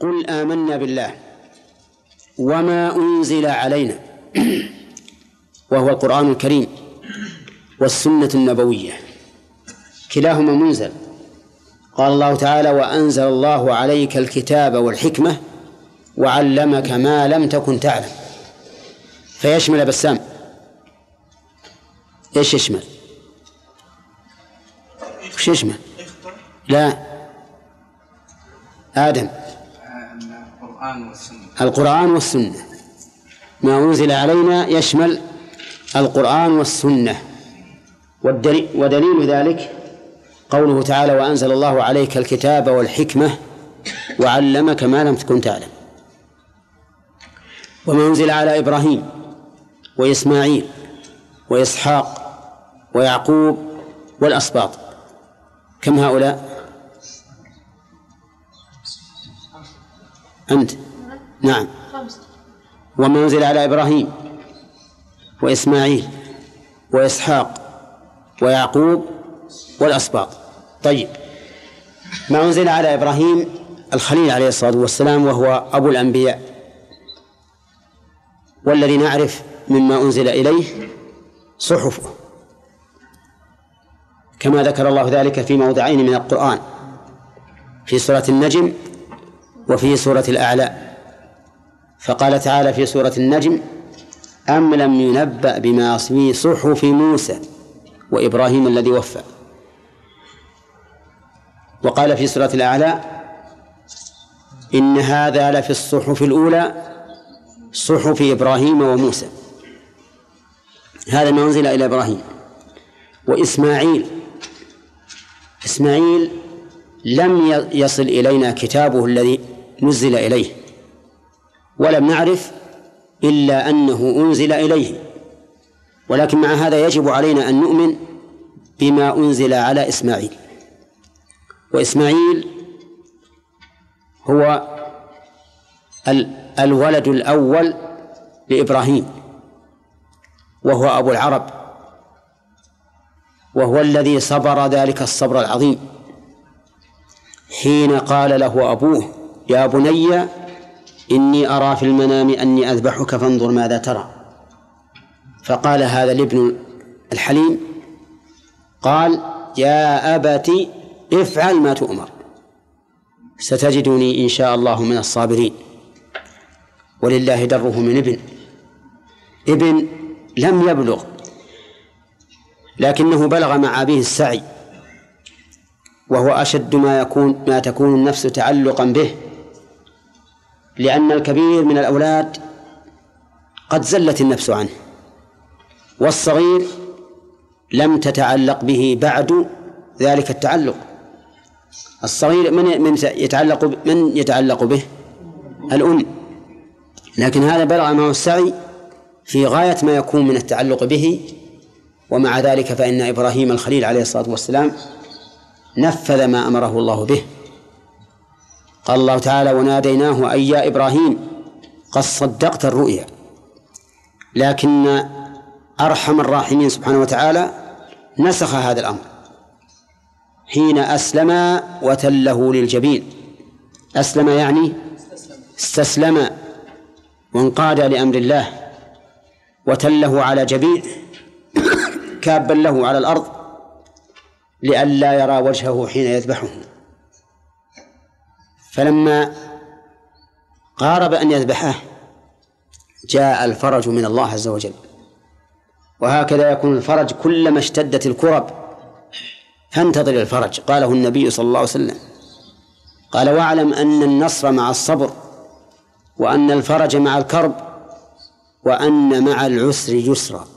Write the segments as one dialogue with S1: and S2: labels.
S1: قل آمنا بالله وما أنزل علينا وهو القرآن الكريم والسنة النبوية. كلاهما منزل. قال الله تعالى وأنزل الله عليك الكتاب والحكمة وعلمك ما لم تكن تعلم. فيشمل بسام. إيش يشمل؟ وش يشمل؟ لا. آدم. القرآن والسنة. ما أنزل علينا يشمل القرآن والسنة. ودليل ذلك قوله تعالى وأنزل الله عليك الكتاب والحكمة وعلمك ما لم تكن تعلم. وما أنزل على إبراهيم وإسماعيل وإسحاق ويعقوب والأسباط. كم هؤلاء؟ أنت. نعم. وما أنزل على إبراهيم وإسماعيل وإسحاق ويعقوب والأسباط. طيب. ما أنزل على إبراهيم الخليل عليه الصلاة والسلام وهو أبو الأنبياء. والذي نعرف مما أنزل إليه صحفه. كما ذكر الله ذلك في موضعين من القرآن. في سورة النجم وفي سورة الأعلى. فقال تعالى في سورة النجم أم لم ينبأ بما في صحف موسى وإبراهيم الذي وفى؟ وقال في سورة الأعلى إن هذا لفي الصحف الأولى صحف إبراهيم وموسى. هذا ما أنزل إلى إبراهيم. وإسماعيل إسماعيل لم يصل إلينا كتابه الذي نزل إليه. ولم نعرف إلا أنه أنزل إليه. ولكن مع هذا يجب علينا أن نؤمن بما أنزل على إسماعيل. وإسماعيل هو الولد الأول لإبراهيم وهو أبو العرب وهو الذي صبر ذلك الصبر العظيم. حين قال له أبوه يا بني إني أرى في المنام أني أذبحك فانظر ماذا ترى. فقال هذا الابن الحليم قال يا أبت افعل ما تؤمر. ستجدني إن شاء الله من الصابرين. ولله دره من ابن. ابن لم يبلغ لكنه بلغ مع أبيه السعي وهو أشد ما يكون ما تكون النفس تعلقا به. لأن الكبير من الأولاد قد زلت النفس عنه والصغير لم تتعلق به بعد ذلك التعلق. الصغير من من يتعلق من يتعلق به؟ الأم. لكن هذا بلغ معه السعي في غاية ما يكون من التعلق به ومع ذلك فإن إبراهيم الخليل عليه الصلاة والسلام نفذ ما أمره الله به. قال الله تعالى وناديناه أي يا إبراهيم قد صدقت الرؤيا. لكن أرحم الراحمين سبحانه وتعالى نسخ هذا الأمر. حين أسلم وتله للجبين. أسلم يعني استسلم وانقاد لأمر الله. وتله على جبين كابا له على الأرض لئلا يرى وجهه حين يذبحه. فلما قارب أن يذبحه جاء الفرج من الله عز وجل. وهكذا يكون الفرج كلما اشتدت الكرب. فانتظر الفرج. قاله النبي صلى الله عليه وسلم. قال واعلم أن النصر مع الصبر وأن الفرج مع الكرب وأن مع العسر يسرا.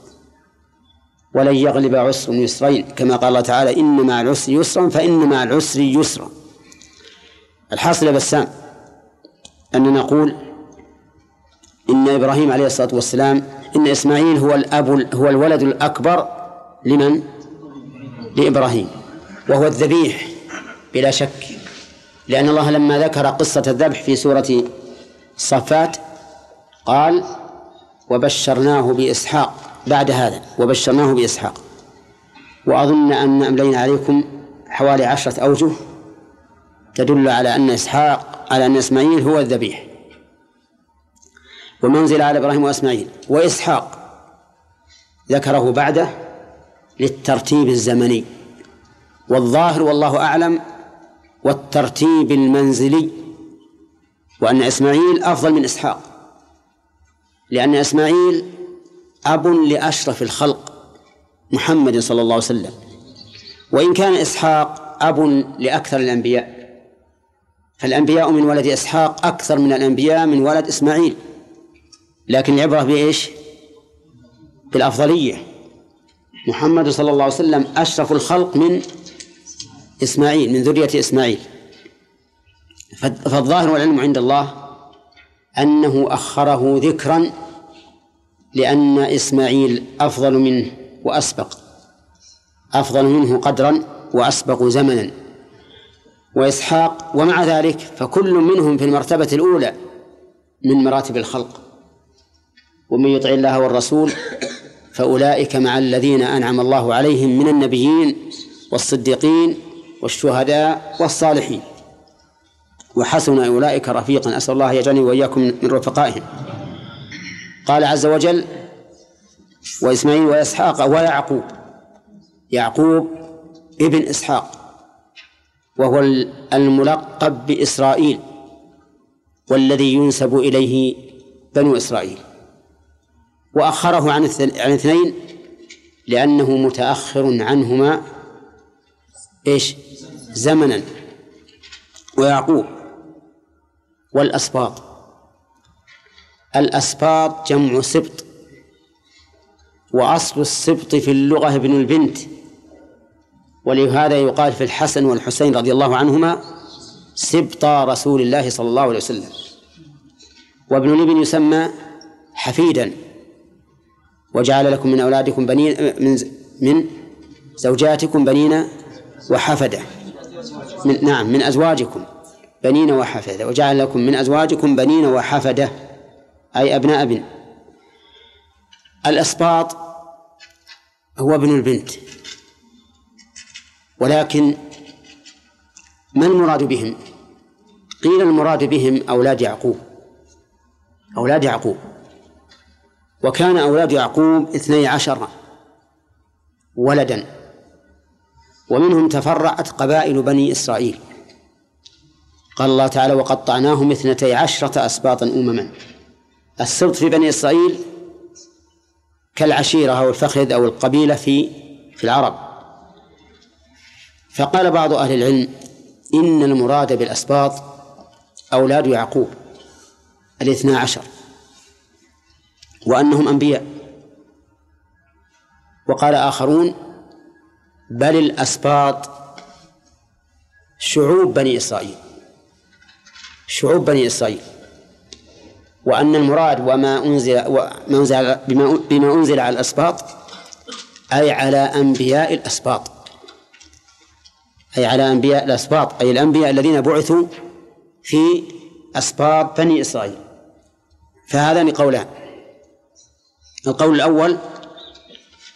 S1: ولن يغلب عسر يسرين. كما قال الله تعالى إن مع العسر يسرا فإن مع العسر يسرا. الحاصل يا بسام أن نقول إن إبراهيم عليه الصلاة والسلام إن إسماعيل هو الأب هو الولد الأكبر لمن؟ لإبراهيم وهو الذبيح بلا شك لأن الله لما ذكر قصة الذبح في سورة الصفات قال وبشرناه بإسحاق بعد هذا وبشرناه بإسحاق وأظن أن أملينا عليكم حوالي عشرة أوجه تدل على أن إسحاق على أن إسماعيل هو الذبيح. ومنزل على إبراهيم وإسماعيل. وإسحاق ذكره بعده للترتيب الزمني. والظاهر والله أعلم والترتيب المنزلي وأن إسماعيل أفضل من إسحاق. لأن إسماعيل أب لأشرف الخلق محمد صلى الله عليه وسلم. وإن كان إسحاق أب لأكثر الأنبياء. فالأنبياء من ولد إسحاق أكثر من الأنبياء من ولد إسماعيل. لكن العبرة بإيش؟ بالأفضلية. محمد صلى الله عليه وسلم أشرف الخلق من إسماعيل من ذرية إسماعيل. فالظاهر والعلم عند الله أنه أخره ذكرا لأن إسماعيل أفضل منه وأسبق. أفضل منه قدرا وأسبق زمنا. وإسحاق ومع ذلك فكل منهم في المرتبة الأولى من مراتب الخلق. ومن يطع الله والرسول فأولئك مع الذين أنعم الله عليهم من النبيين والصديقين والشهداء والصالحين. وحسن أولئك رفيقا. أسأل الله يجعلني وإياكم من رفقائهم. قال عز وجل وإسماعيل وإسحاق ويعقوب. يعقوب ابن إسحاق. وهو الملقب بإسرائيل والذي ينسب إليه بنو إسرائيل. وأخره عن عن اثنين لأنه متأخر عنهما إيش؟ زمنا. ويعقوب والأسباط. الأسباط جمع سبط وأصل السبط في اللغة ابن البنت. ولهذا يقال في الحسن والحسين رضي الله عنهما سبطا رسول الله صلى الله عليه وسلم. وابن الابن يسمى حفيدا. وجعل لكم من أولادكم بنين من من زوجاتكم بنين وحفدة. من نعم من أزواجكم بنين وحفدة. وجعل لكم من أزواجكم بنين وحفدة أي أبناء ابن. الأسباط هو ابن البنت. ولكن ما المراد بهم؟ قيل المراد بهم أولاد يعقوب. أولاد يعقوب. وكان أولاد يعقوب اثني عشر ولدا. ومنهم تفرعت قبائل بني إسرائيل. قال الله تعالى وقطعناهم اثنتي عشرة أسباطا أمما. السبط في بني إسرائيل كالعشيرة أو الفخذ أو القبيلة في في العرب. فقال بعض أهل العلم إن المراد بالأسباط أولاد يعقوب الاثنا عشر وأنهم أنبياء. وقال آخرون بل الأسباط شعوب بني إسرائيل شعوب بني إسرائيل. وأن المراد وما أنزل وما أنزل بما, بما أنزل على الأسباط أي على أنبياء الأسباط. أي على أنبياء الأسباط أي الأنبياء الذين بعثوا في أسباط بني إسرائيل. فهذان قولان. القول الأول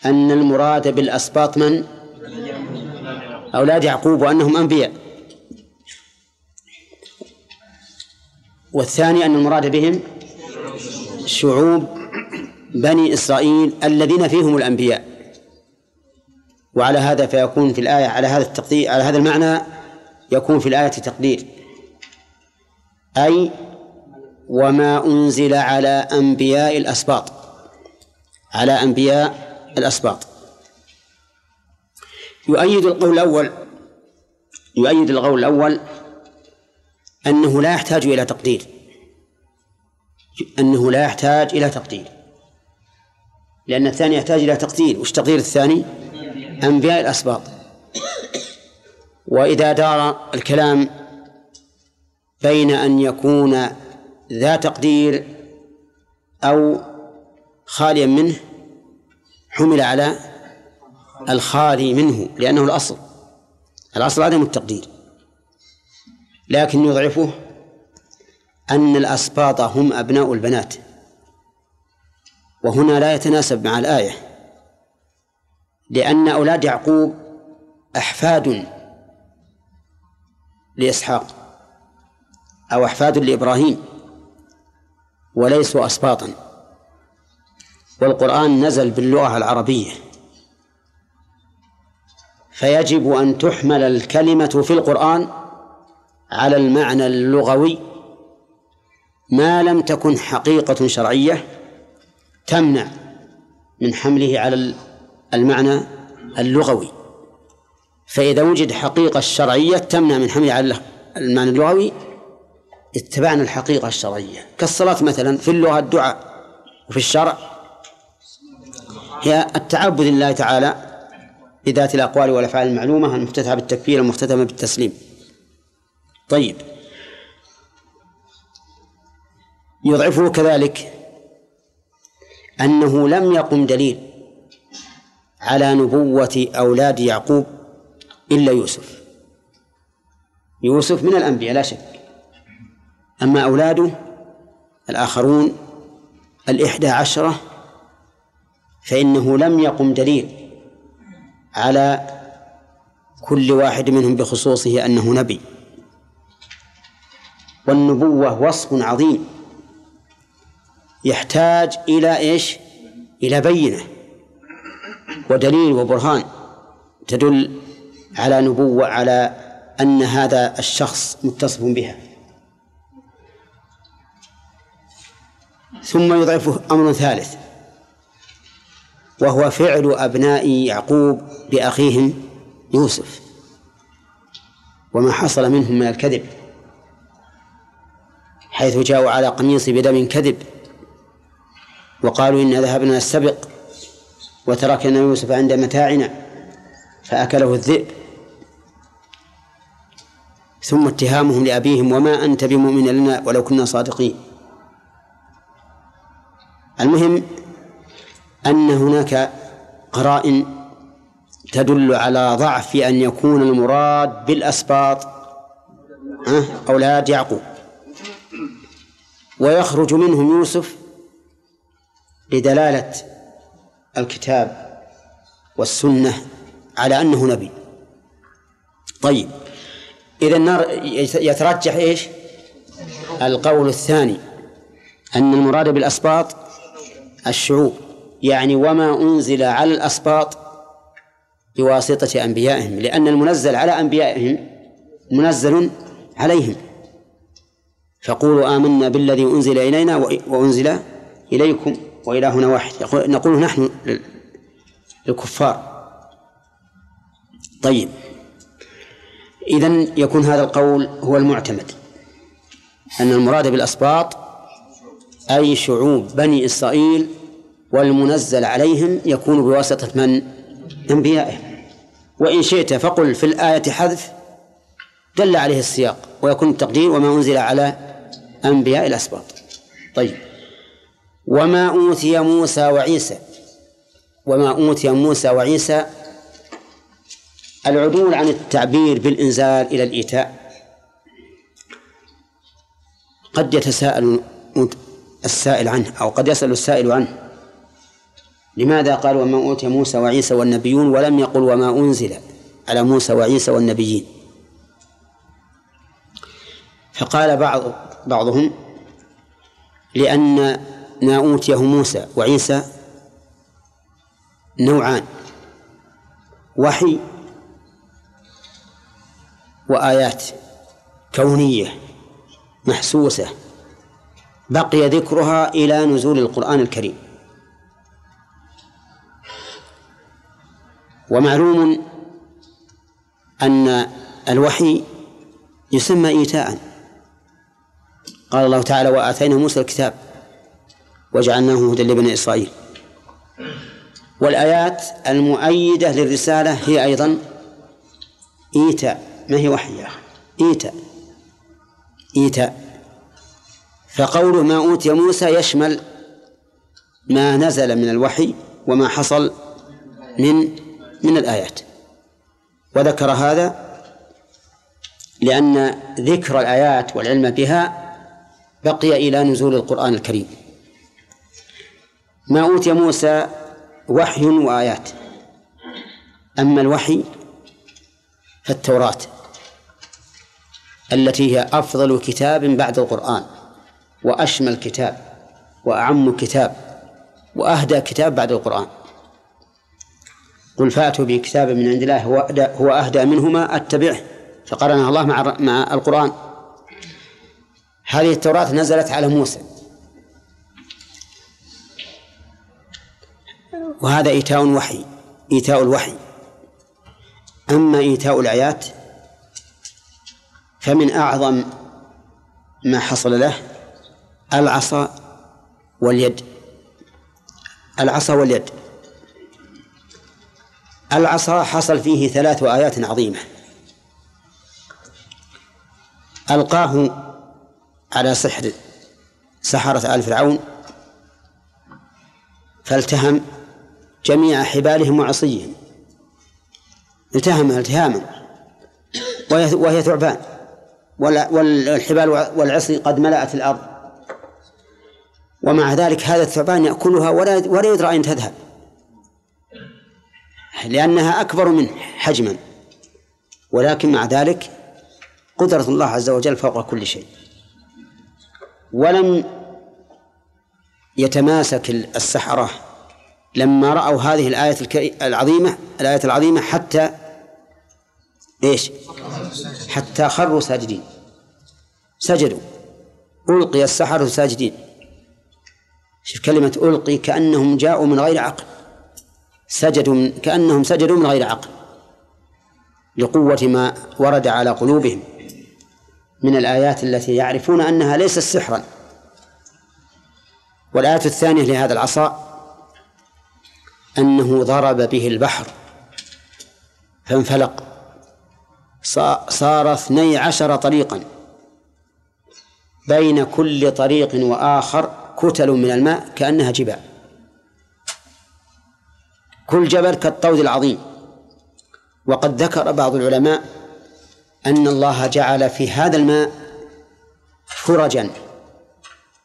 S1: أن المراد بالأسباط من؟ أولاد يعقوب وأنهم أنبياء. والثاني أن المراد بهم شعوب بني إسرائيل الذين فيهم الأنبياء. وعلى هذا فيكون في الآية على هذا التقدير على هذا المعنى يكون في الآية تقدير. أي وما أنزل على أنبياء الأسباط على أنبياء الأسباط. يؤيد القول الأول يؤيد القول الأول أنه لا يحتاج إلى تقدير. أنه لا يحتاج إلى تقدير. لأن الثاني يحتاج إلى تقدير. وش تقدير الثاني؟ أنبياء الأسباط. وإذا دار الكلام بين أن يكون ذا تقدير أو خاليا منه حمل على الخالي منه لأنه الأصل. الأصل عدم التقدير. لكن يضعفه أن الأسباط هم أبناء البنات. وهنا لا يتناسب مع الآية. لأن أولاد يعقوب أحفاد لإسحاق أو أحفاد لإبراهيم وليسوا أسباطا. والقرآن نزل باللغة العربية. فيجب أن تحمل الكلمة في القرآن على المعنى اللغوي ما لم تكن حقيقة شرعية تمنع من حمله على المعنى اللغوي. فإذا وجد حقيقة شرعية تمنع من حمله على المعنى اللغوي اتبعنا الحقيقة الشرعية. كالصلاة مثلا في اللغة الدعاء وفي الشرع. هي التعبد لله تعالى بذات الأقوال والأفعال المعلومة المفتتحة بالتكبير المختتمة بالتسليم. طيب. يضعفه كذلك أنه لم يقم دليل على نبوة أولاد يعقوب إلا يوسف. يوسف من الأنبياء لا شك. أما أولاده الآخرون الإحدى عشرة فإنه لم يقم دليل على كل واحد منهم بخصوصه أنه نبي. والنبوة وصف عظيم. يحتاج إلى إيش؟ إلى بينة. ودليل وبرهان تدل على نبوة على أن هذا الشخص متصف بها. ثم يضعفه أمر ثالث وهو فعل أبناء يعقوب بأخيهم يوسف. وما حصل منهم من الكذب حيث جاءوا على قميص بدم كذب وقالوا إنا ذهبنا نستبق وتركنا يوسف عند متاعنا فأكله الذئب. ثم اتهامهم لأبيهم وما أنت بمؤمن لنا ولو كنا صادقين. المهم أن هناك قرائن تدل على ضعف أن يكون المراد بالأسباط أولاد يعقوب. ويخرج منهم يوسف لدلالة الكتاب والسنة على أنه نبي. طيب إذا النار يترجح إيش؟ القول الثاني أن المراد بالأسباط الشعوب. يعني وما أنزل على الأسباط بواسطة أنبيائهم لأن المنزل على أنبيائهم منزل عليهم. فقولوا آمنا بالذي أنزل إلينا وأنزل إليكم. وإلهنا واحد. نقول نحن للكفار. طيب. إذا يكون هذا القول هو المعتمد. أن المراد بالأسباط أي شعوب بني إسرائيل والمنزل عليهم يكون بواسطة من؟ أنبيائهم. وإن شئت فقل في الآية حذف دل عليه السياق ويكون التقدير وما أنزل على أنبياء الأسباط. طيب. وما أوتي موسى وعيسى. وما أوتي موسى وعيسى العدول عن التعبير بالإنزال إلى الإيتاء. قد يتساءل السائل عنه أو قد يسأل السائل عنه لماذا قال وما أوتي موسى وعيسى والنبيون ولم يقل وما أنزل على موسى وعيسى والنبيين؟ فقال بعض بعضهم لأن ما أوتيه موسى وعيسى نوعان وحي وآيات كونية محسوسة بقي ذكرها إلى نزول القرآن الكريم. ومعلوم أن الوحي يسمى إيتاء. قال الله تعالى وآتينا موسى الكتاب. وجعلناه هدى لبني إسرائيل. والآيات المؤيدة للرسالة هي أيضا إيتاء. ما هي وحي يا أخي؟ إيتاء. إيتاء. فقوله ما أوتي موسى يشمل ما نزل من الوحي وما حصل من من الآيات. وذكر هذا لأن ذكر الآيات والعلم بها بقي إلى نزول القرآن الكريم. ما أوتي موسى وحي وآيات. أما الوحي فالتوراة التي هي أفضل كتاب بعد القرآن وأشمل كتاب وأعم كتاب وأهدى كتاب بعد القرآن. قل فاتوا بكتاب من عند الله هو أهدى, هو أهدى منهما أتبعه. فقرنها الله مع مع القرآن. هذه التوراة نزلت على موسى. وهذا إيتاء وحي إيتاء الوحي. أما إيتاء الآيات فمن أعظم ما حصل له العصا واليد. العصا واليد. العصا حصل فيه ثلاث آيات عظيمة. ألقاه على سحر سحرة آل فرعون فالتهم جميع حبالهم وعصيهم. التهم التهاما. وهي ثعبان. والحبال والعصي قد ملأت الأرض. ومع ذلك هذا الثعبان يأكلها ولا ولا يدرى أين تذهب. لأنها أكبر منه حجما. ولكن مع ذلك قدرة الله عز وجل فوق كل شيء. ولم يتماسك السحرة لما رأوا هذه الآية العظيمة الآية العظيمة حتى إيش؟ حتى خروا ساجدين. سجدوا. ألقي السحرة ساجدين. شوف كلمة ألقي كأنهم جاءوا من غير عقل. سجدوا من كأنهم سجدوا من غير عقل. لقوة ما ورد على قلوبهم. من الآيات التي يعرفون أنها ليست سحرا. والآية الثانية لهذا العصا أنه ضرب به البحر. فانفلق. صار اثني عشر طريقا. بين كل طريق وآخر كتل من الماء كأنها جبال. كل جبل كالطود العظيم. وقد ذكر بعض العلماء أن الله جعل في هذا الماء فرجا.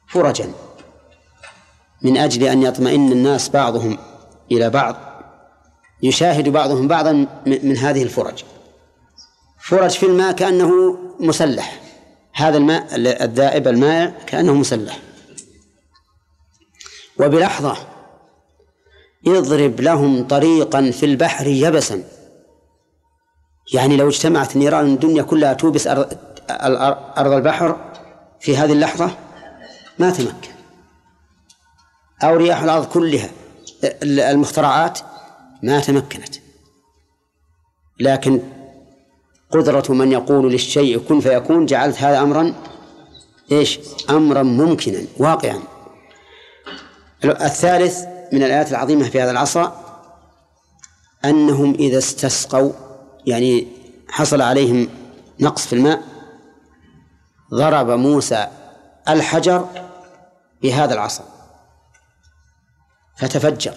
S1: فرجا. من أجل أن يطمئن الناس بعضهم. إلى بعض يشاهد بعضهم بعضا من هذه الفرج. فرج في الماء كأنه مسلح. هذا الماء الذائب المائع كأنه مسلح. وبلحظة اضرب لهم طريقا في البحر يبسا. يعني لو اجتمعت نيران الدنيا كلها توبس أرض البحر في هذه اللحظة ما تمكن. أو رياح الأرض كلها. المخترعات ما تمكنت. لكن قدرة من يقول للشيء كن فيكون جعلت هذا أمرا إيش؟ أمرا ممكنا واقعا. الثالث من الآيات العظيمة في هذا العصا أنهم إذا استسقوا يعني حصل عليهم نقص في الماء ضرب موسى الحجر بهذا العصا فتفجر.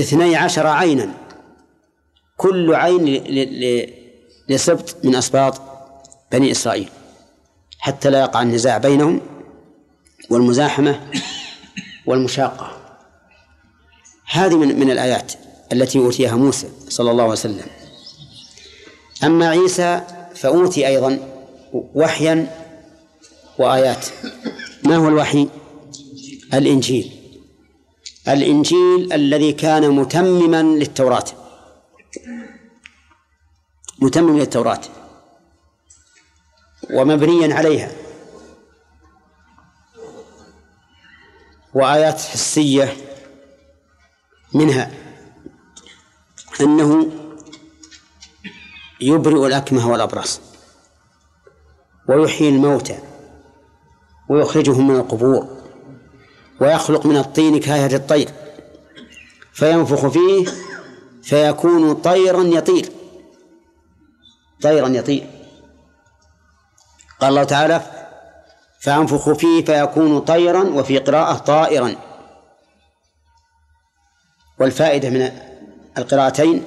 S1: اثني عشر عينا. كل عين لسبط من أسباط بني إسرائيل. حتى لا يقع النزاع بينهم والمزاحمة والمشاقة. هذه من من الآيات التي أوتيها موسى صلى الله عليه وسلم. أما عيسى فأوتي أيضا وحيا وآيات. ما هو الوحي؟ الإنجيل. الإنجيل الذي كان متمما للتوراة. متمم للتوراة. ومبنيا عليها. وآيات حسية منها أنه يبرئ الأكمه والأبرص ويحيي الموتى ويخرجهم من القبور. ويخلق من الطين كهيئة الطير. فينفخ فيه فيكون طيرا يطير. طيرا يطير. قال الله تعالى فأنفخ فيه فيكون طيرا وفي قراءة طائرا. والفائدة من القراءتين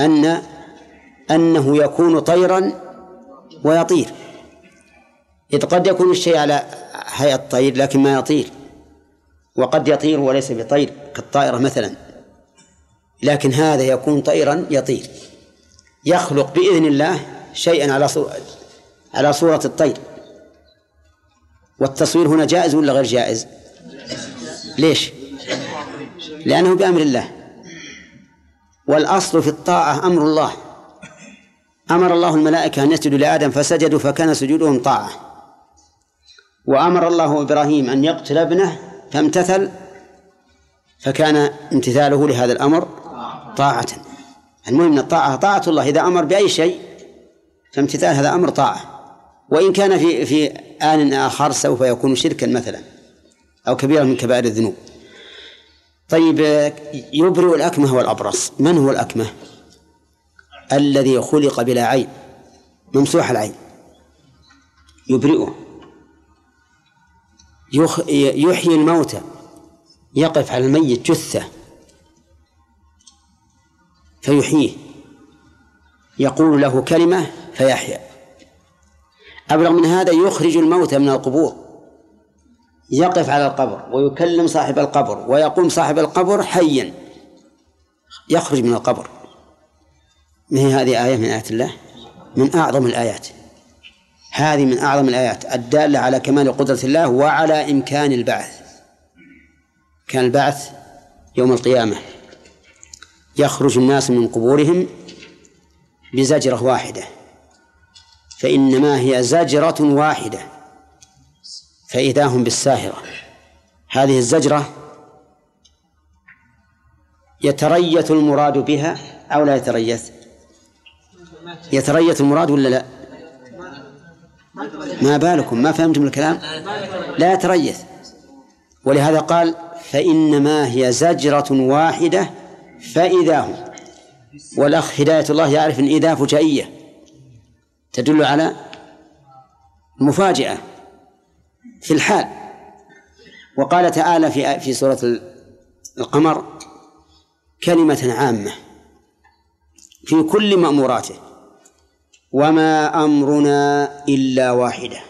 S1: أن أنه يكون طيرا ويطير. إذ قد يكون الشيء على هيئة طير لكن ما يطير. وقد يطير وليس بطير كالطائرة مثلا. لكن هذا يكون طيرا يطير. يخلق بإذن الله شيئا على صورة على صورة الطير. والتصوير هنا جائز ولا غير جائز؟ ليش؟ لأنه بأمر الله. والأصل في الطاعة أمر الله. أمر الله الملائكة أن يسجدوا لآدم فسجدوا فكان سجودهم طاعة. وأمر الله إبراهيم أن يقتل ابنه فامتثل فكان امتثاله لهذا الأمر طاعة. المهم أن الطاعة طاعة الله إذا أمر بأي شيء فامتثال هذا أمر طاعة. وإن كان في في آن آخر سوف يكون شركا مثلا أو كبيرا من كبائر الذنوب. طيب يبرئ الأكمه والأبرص. من هو الأكمه؟ الذي خلق بلا عين ممسوح العين. يبرئه. يحيي الموتى يقف على الميت جثة فيحييه. يقول له كلمة فيحيا. أبلغ من هذا يخرج الموتى من القبور. يقف على القبر ويكلم صاحب القبر ويقوم صاحب القبر حيا. يخرج من القبر. ما هي هذه آية من آيات الله؟ من أعظم الآيات. هذه من أعظم الآيات الدالة على كمال قدرة الله وعلى إمكان البعث. كان البعث يوم القيامة. يخرج الناس من قبورهم بزجرة واحدة. فإنما هي زجرة واحدة. فإذا هم بالساهرة. هذه الزجرة يتريث المراد بها أو لا يتريث؟ يتريث المراد ولا لا؟ ما بالكم؟ ما فهمتم الكلام؟ لا يتريث. ولهذا قال فإنما هي زجرة واحدة فإذا هم. والأخ هداية الله يعرف أن إذا فجائية. تدل على مفاجأة في الحال. وقال تعالى في في سورة القمر كلمة عامة في كل مأموراته. وما أمرنا إلا واحدة.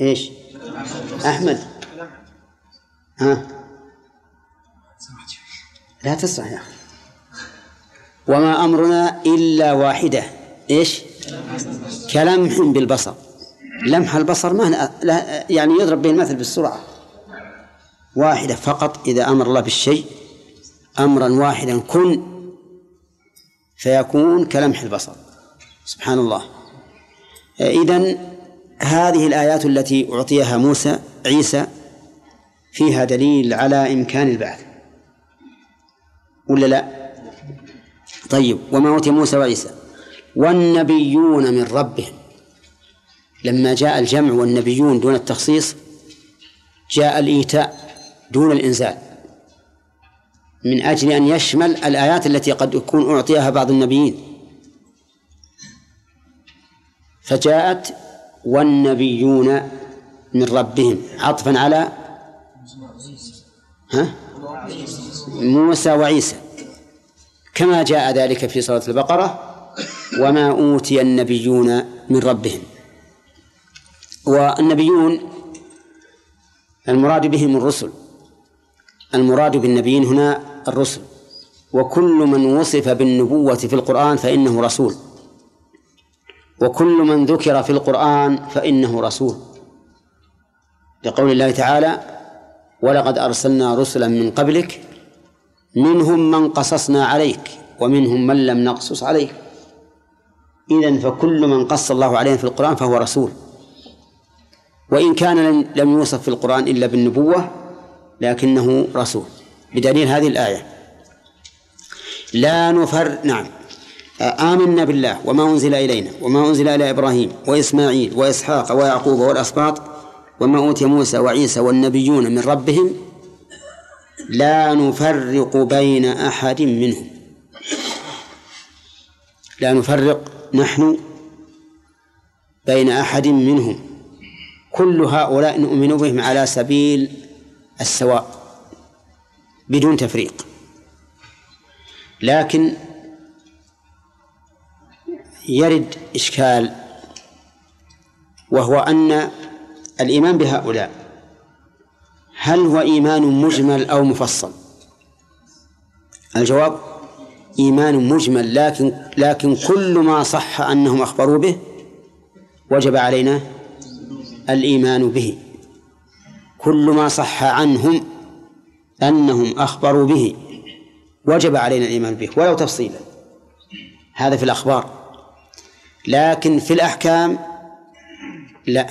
S1: إيش؟ أحمد. ها؟ لا تصح يا أخي. وما أمرنا إلا واحدة. إيش؟ كلمح بالبصر. لمح البصر ما يعني يضرب به المثل بالسرعة. واحدة فقط إذا أمر الله بالشيء. أمرا واحدا كن. فيكون كلمح البصر. سبحان الله. إذن هذه الآيات التي أعطيها موسى عيسى فيها دليل على إمكان البعث. ولا لا؟ طيب وما أوتي موسى وعيسى؟ والنبيون من ربهم. لما جاء الجمع والنبيون دون التخصيص جاء الإيتاء دون الإنزال. من أجل أن يشمل الآيات التي قد يكون أعطيها بعض النبيين. فجاءت والنبيون من ربهم. عطفا على ها؟ موسى وعيسى. كما جاء ذلك في سورة البقرة وما أوتي النبيون من ربهم. والنبيون المراد بهم الرسل. المراد بالنبيين هنا الرسل. وكل من وصف بالنبوة في القرآن فإنه رسول. وكل من ذكر في القرآن فإنه رسول. لقول الله تعالى ولقد أرسلنا رسلا من قبلك منهم من قصصنا عليك ومنهم من لم نقصص عليك. إذن فكل من قص الله عليه في القرآن فهو رسول. وإن كان لم يوصف في القرآن إلا بالنبوة لكنه رسول. بدليل هذه الآية. لا نفر نعم. آمنا بالله وما أنزل إلينا وما أنزل إلى إبراهيم وإسماعيل وإسحاق ويعقوب والأسباط وما أوتي موسى وعيسى والنبيون من ربهم لا نفرق بين أحد منهم. لا نفرق نحن بين أحد منهم. كل هؤلاء نؤمن بهم على سبيل السواء بدون تفريق. لكن يرد إشكال وهو أن الإيمان بهؤلاء هل هو إيمان مجمل أو مفصل؟ الجواب إيمان مجمل لكن لكن كل ما صح أنهم أخبروا به وجب علينا الإيمان به. كل ما صح عنهم أنهم أخبروا به وجب علينا الإيمان به ولو تفصيلا. هذا في الأخبار. لكن في الأحكام لا.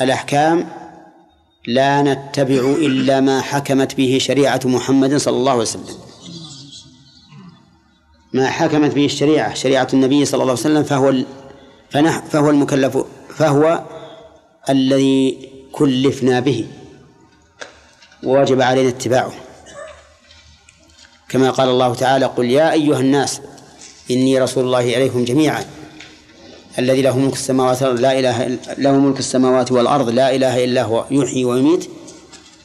S1: الأحكام لا نتبع إلا ما حكمت به شريعة محمد صلى الله عليه وسلم. ما حكمت به الشريعة شريعة النبي صلى الله عليه وسلم فهو فهو المكلف فهو الذي كلفنا به. ووجب علينا اتباعه. كما قال الله تعالى قل يا أيها الناس إني رسول الله إليكم جميعا. الذي له ملك السماوات لا إله له ملك السماوات والأرض لا إله إلا هو يحيي ويميت.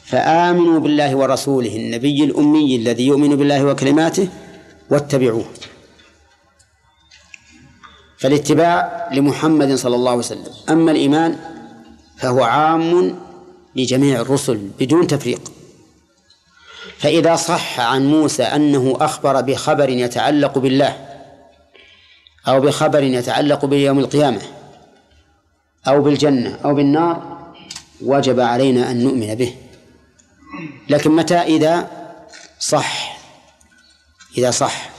S1: فآمنوا بالله ورسوله النبي الأمي الذي يؤمن بالله وكلماته واتبعوه. فالاتباع لمحمد صلى الله عليه وسلم. أما الإيمان فهو عام لجميع الرسل بدون تفريق. فإذا صح عن موسى أنه أخبر بخبر يتعلق بالله أو بخبر يتعلق بيوم القيامة أو بالجنة أو بالنار وجب علينا أن نؤمن به. لكن متى؟ إذا صح. إذا صح.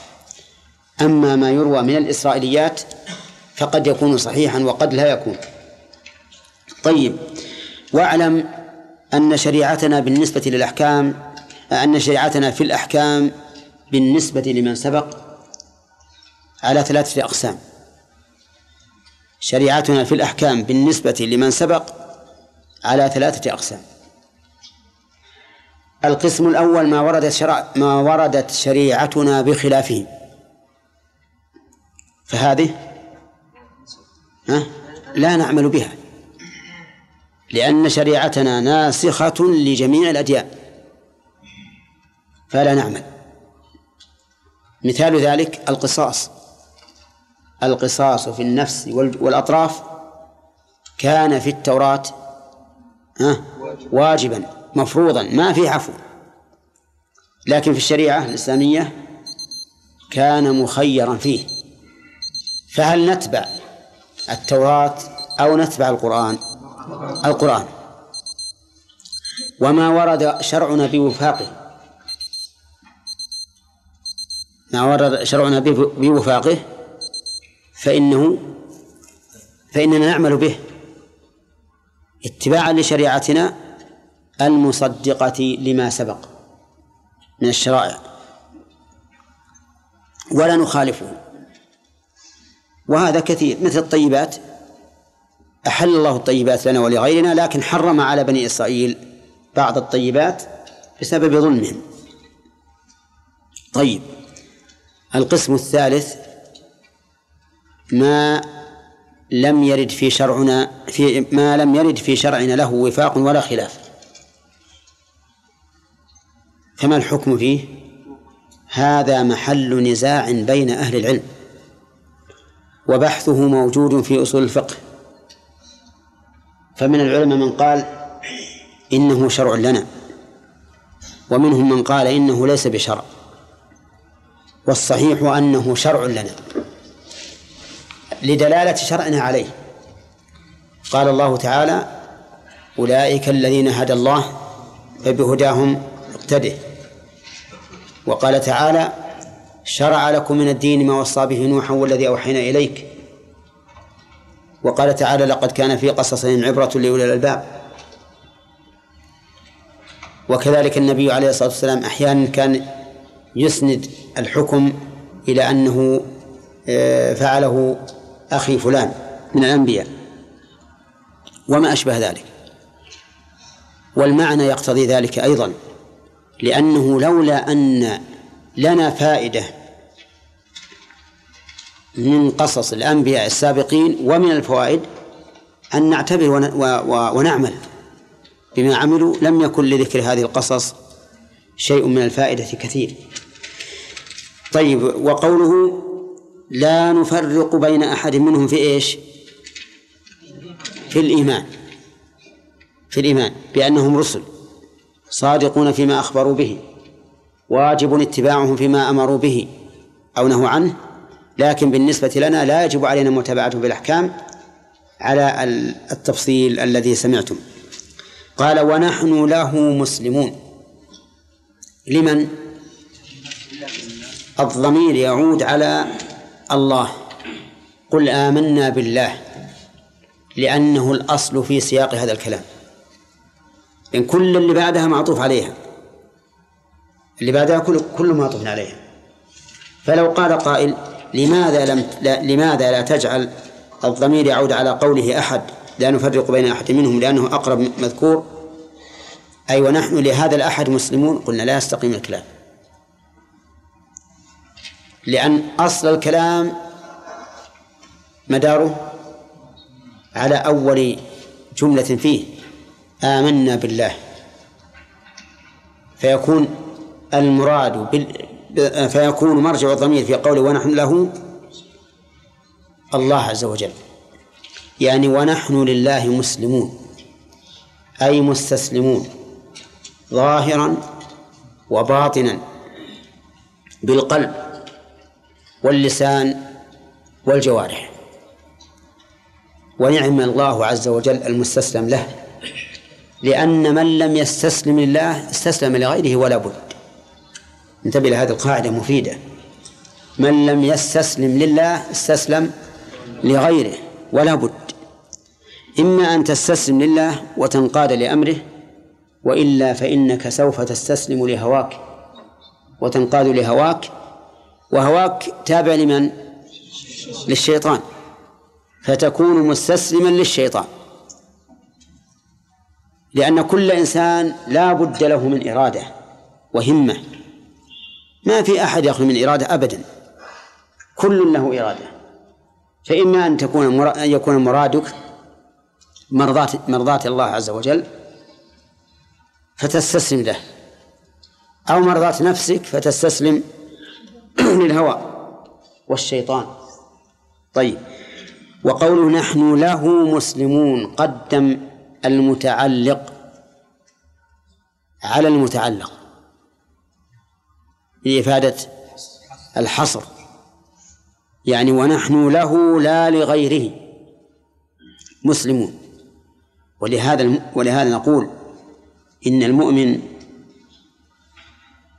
S1: أما ما يروى من الإسرائيليات فقد يكون صحيحا وقد لا يكون. طيب واعلم أن شريعتنا بالنسبة للأحكام أن شريعتنا في الأحكام بالنسبة لمن سبق. على ثلاثة أقسام. شريعتنا في الأحكام بالنسبة لمن سبق على ثلاثة أقسام. القسم الأول ما وردت شرع ما وردت شريعتنا بخلافه. فهذه؟ ها؟ لا نعمل بها. لأن شريعتنا ناسخة لجميع الأديان. فلا نعمل. مثال ذلك القصاص. القصاص في النفس والأطراف كان في التوراة واجبا مفروضا ما في عفو لكن في الشريعة الإسلامية كان مخيرا فيه. فهل نتبع التوراة أو نتبع القرآن؟ القرآن. وما ورد شرعنا بوفاقه ما ورد شرعنا بوفاقه فإنه فإننا نعمل به اتباعا لشريعتنا المصدقة لما سبق من الشرائع. ولا نخالفه. وهذا كثير مثل الطيبات. أحل الله الطيبات لنا ولغيرنا لكن حرم على بني إسرائيل بعض الطيبات بسبب ظلمهم. طيب القسم الثالث ما لم يرد في شرعنا في ما لم يرد في شرعنا له وفاق ولا خلاف. فما الحكم فيه؟ هذا محل نزاع بين أهل العلم وبحثه موجود في أصول الفقه. فمن العلماء من قال إنه شرع لنا ومنهم من قال إنه ليس بشرع. والصحيح أنه شرع لنا. لدلالة شرعنا عليه. قال الله تعالى أولئك الذين هدى الله فبهداهم اقتده. وقال تعالى شرع لكم من الدين ما وصى به نوحا والذي أوحينا إليك. وقال تعالى لقد كان في قصصهم عبرة لأولي الألباب. وكذلك النبي عليه الصلاة والسلام أحيانا كان يسند الحكم إلى أنه آه، فعله أخي فلان من الأنبياء. وما أشبه ذلك. والمعنى يقتضي ذلك أيضا لأنه لولا أن لنا فائدة من قصص الأنبياء السابقين ومن الفوائد أن نعتبر ونعمل بما عملوا. لم يكن لذكر هذه القصص شيء من الفائدة كثير. طيب وقوله لا نفرق بين أحد منهم في إيش؟ في الإيمان. في الإيمان بأنهم رسل صادقون فيما أخبروا به واجب اتباعهم فيما أمروا به أو نهوا عنه لكن بالنسبة لنا لا يجب علينا متابعته بالأحكام على التفصيل الذي سمعتم. قال ونحن له مسلمون. لمن؟ الضمير يعود على الله. قل آمنا بالله لأنه الأصل في سياق هذا الكلام. إن كل اللي بعدها معطوف عليها. اللي بعدها كل كل معطوف عليها. فلو قال قائل لماذا لم لا لماذا لا تجعل الضمير يعود على قوله أحد؟ لا نفرق بين أحد منهم لأنه أقرب مذكور. أي ونحن لهذا الأحد مسلمون؟ قلنا لا يستقيم الكلام. لأن أصل الكلام مداره على أول جملة فيه آمنا بالله. فيكون المراد بال فيكون مرجع الضمير في قوله ونحن له الله عز وجل. يعني ونحن لله مسلمون أي مستسلمون ظاهرا وباطنا بالقلب. واللسان والجوارح. ونعم الله عز وجل المستسلم له لأن من لم يستسلم لله استسلم لغيره ولا بد. انتبه لهذه القاعدة مفيدة. من لم يستسلم لله استسلم لغيره ولا بد. إما أن تستسلم لله وتنقاد لأمره وإلا فإنك سوف تستسلم لهواك وتنقاد لهواك وهواك تابع لمن؟ للشيطان. فتكون مستسلما للشيطان. لأن كل إنسان لا بد له من إرادة وهمة. ما في أحد يخلو من إرادة أبدا. كل له إرادة. فإما أن تكون أن يكون مرادك مرضاة مرضاة الله عز وجل فتستسلم له. أو مرضاة نفسك فتستسلم للهوى والشيطان. طيب. وقوله نحن له مسلمون قدم المتعلق على المتعلق. لإفادة الحصر. يعني ونحن له لا لغيره. مسلمون. ولهذا ولهذا نقول إن المؤمن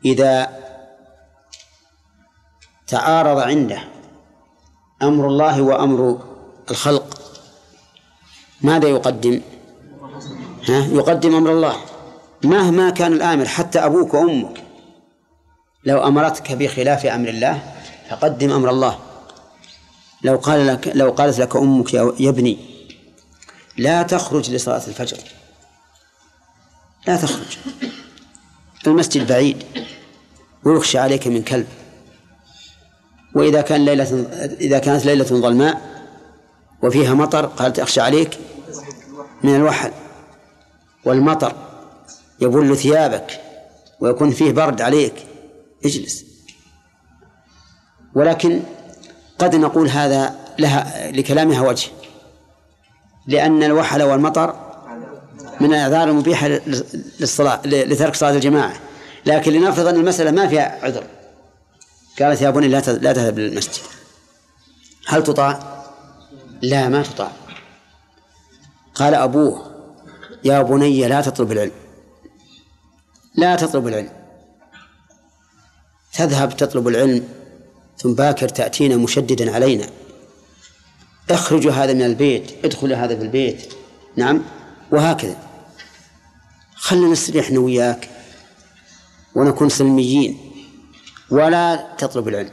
S1: إذا تعارض عنده أمر الله وأمر الخلق. ماذا يقدم؟ ها؟ يقدم أمر الله. مهما كان الآمر حتى أبوك وأمك. لو أمرتك بخلاف أمر الله فقدم أمر الله. لو قال لك لو قالت لك أمك يا ابني لا تخرج لصلاة الفجر. لا تخرج. المسجد بعيد. ويخشى عليك من كلب. وإذا كان ليلة إذا كانت ليلة ظلماء وفيها مطر قالت أخشى عليك من الوحل والمطر يبل ثيابك ويكون فيه برد عليك. اجلس. ولكن قد نقول هذا لها لكلامها وجه. لأن الوحل والمطر من الأعذار المبيحة للصلاة لترك صلاة الجماعة. لكن لنفرض أن المسألة ما فيها عذر. قالت يا بني لا لا تذهب للمسجد. هل تطاع؟ لا ما تطاع. قال أبوه يا بني لا تطلب العلم. لا تطلب العلم. تذهب تطلب العلم ثم باكر تأتينا مشددا علينا. اخرجوا هذا من البيت ادخلوا هذا في البيت. نعم وهكذا. خلنا نستريح إحنا وياك ونكون سلميين. ولا تطلب العلم.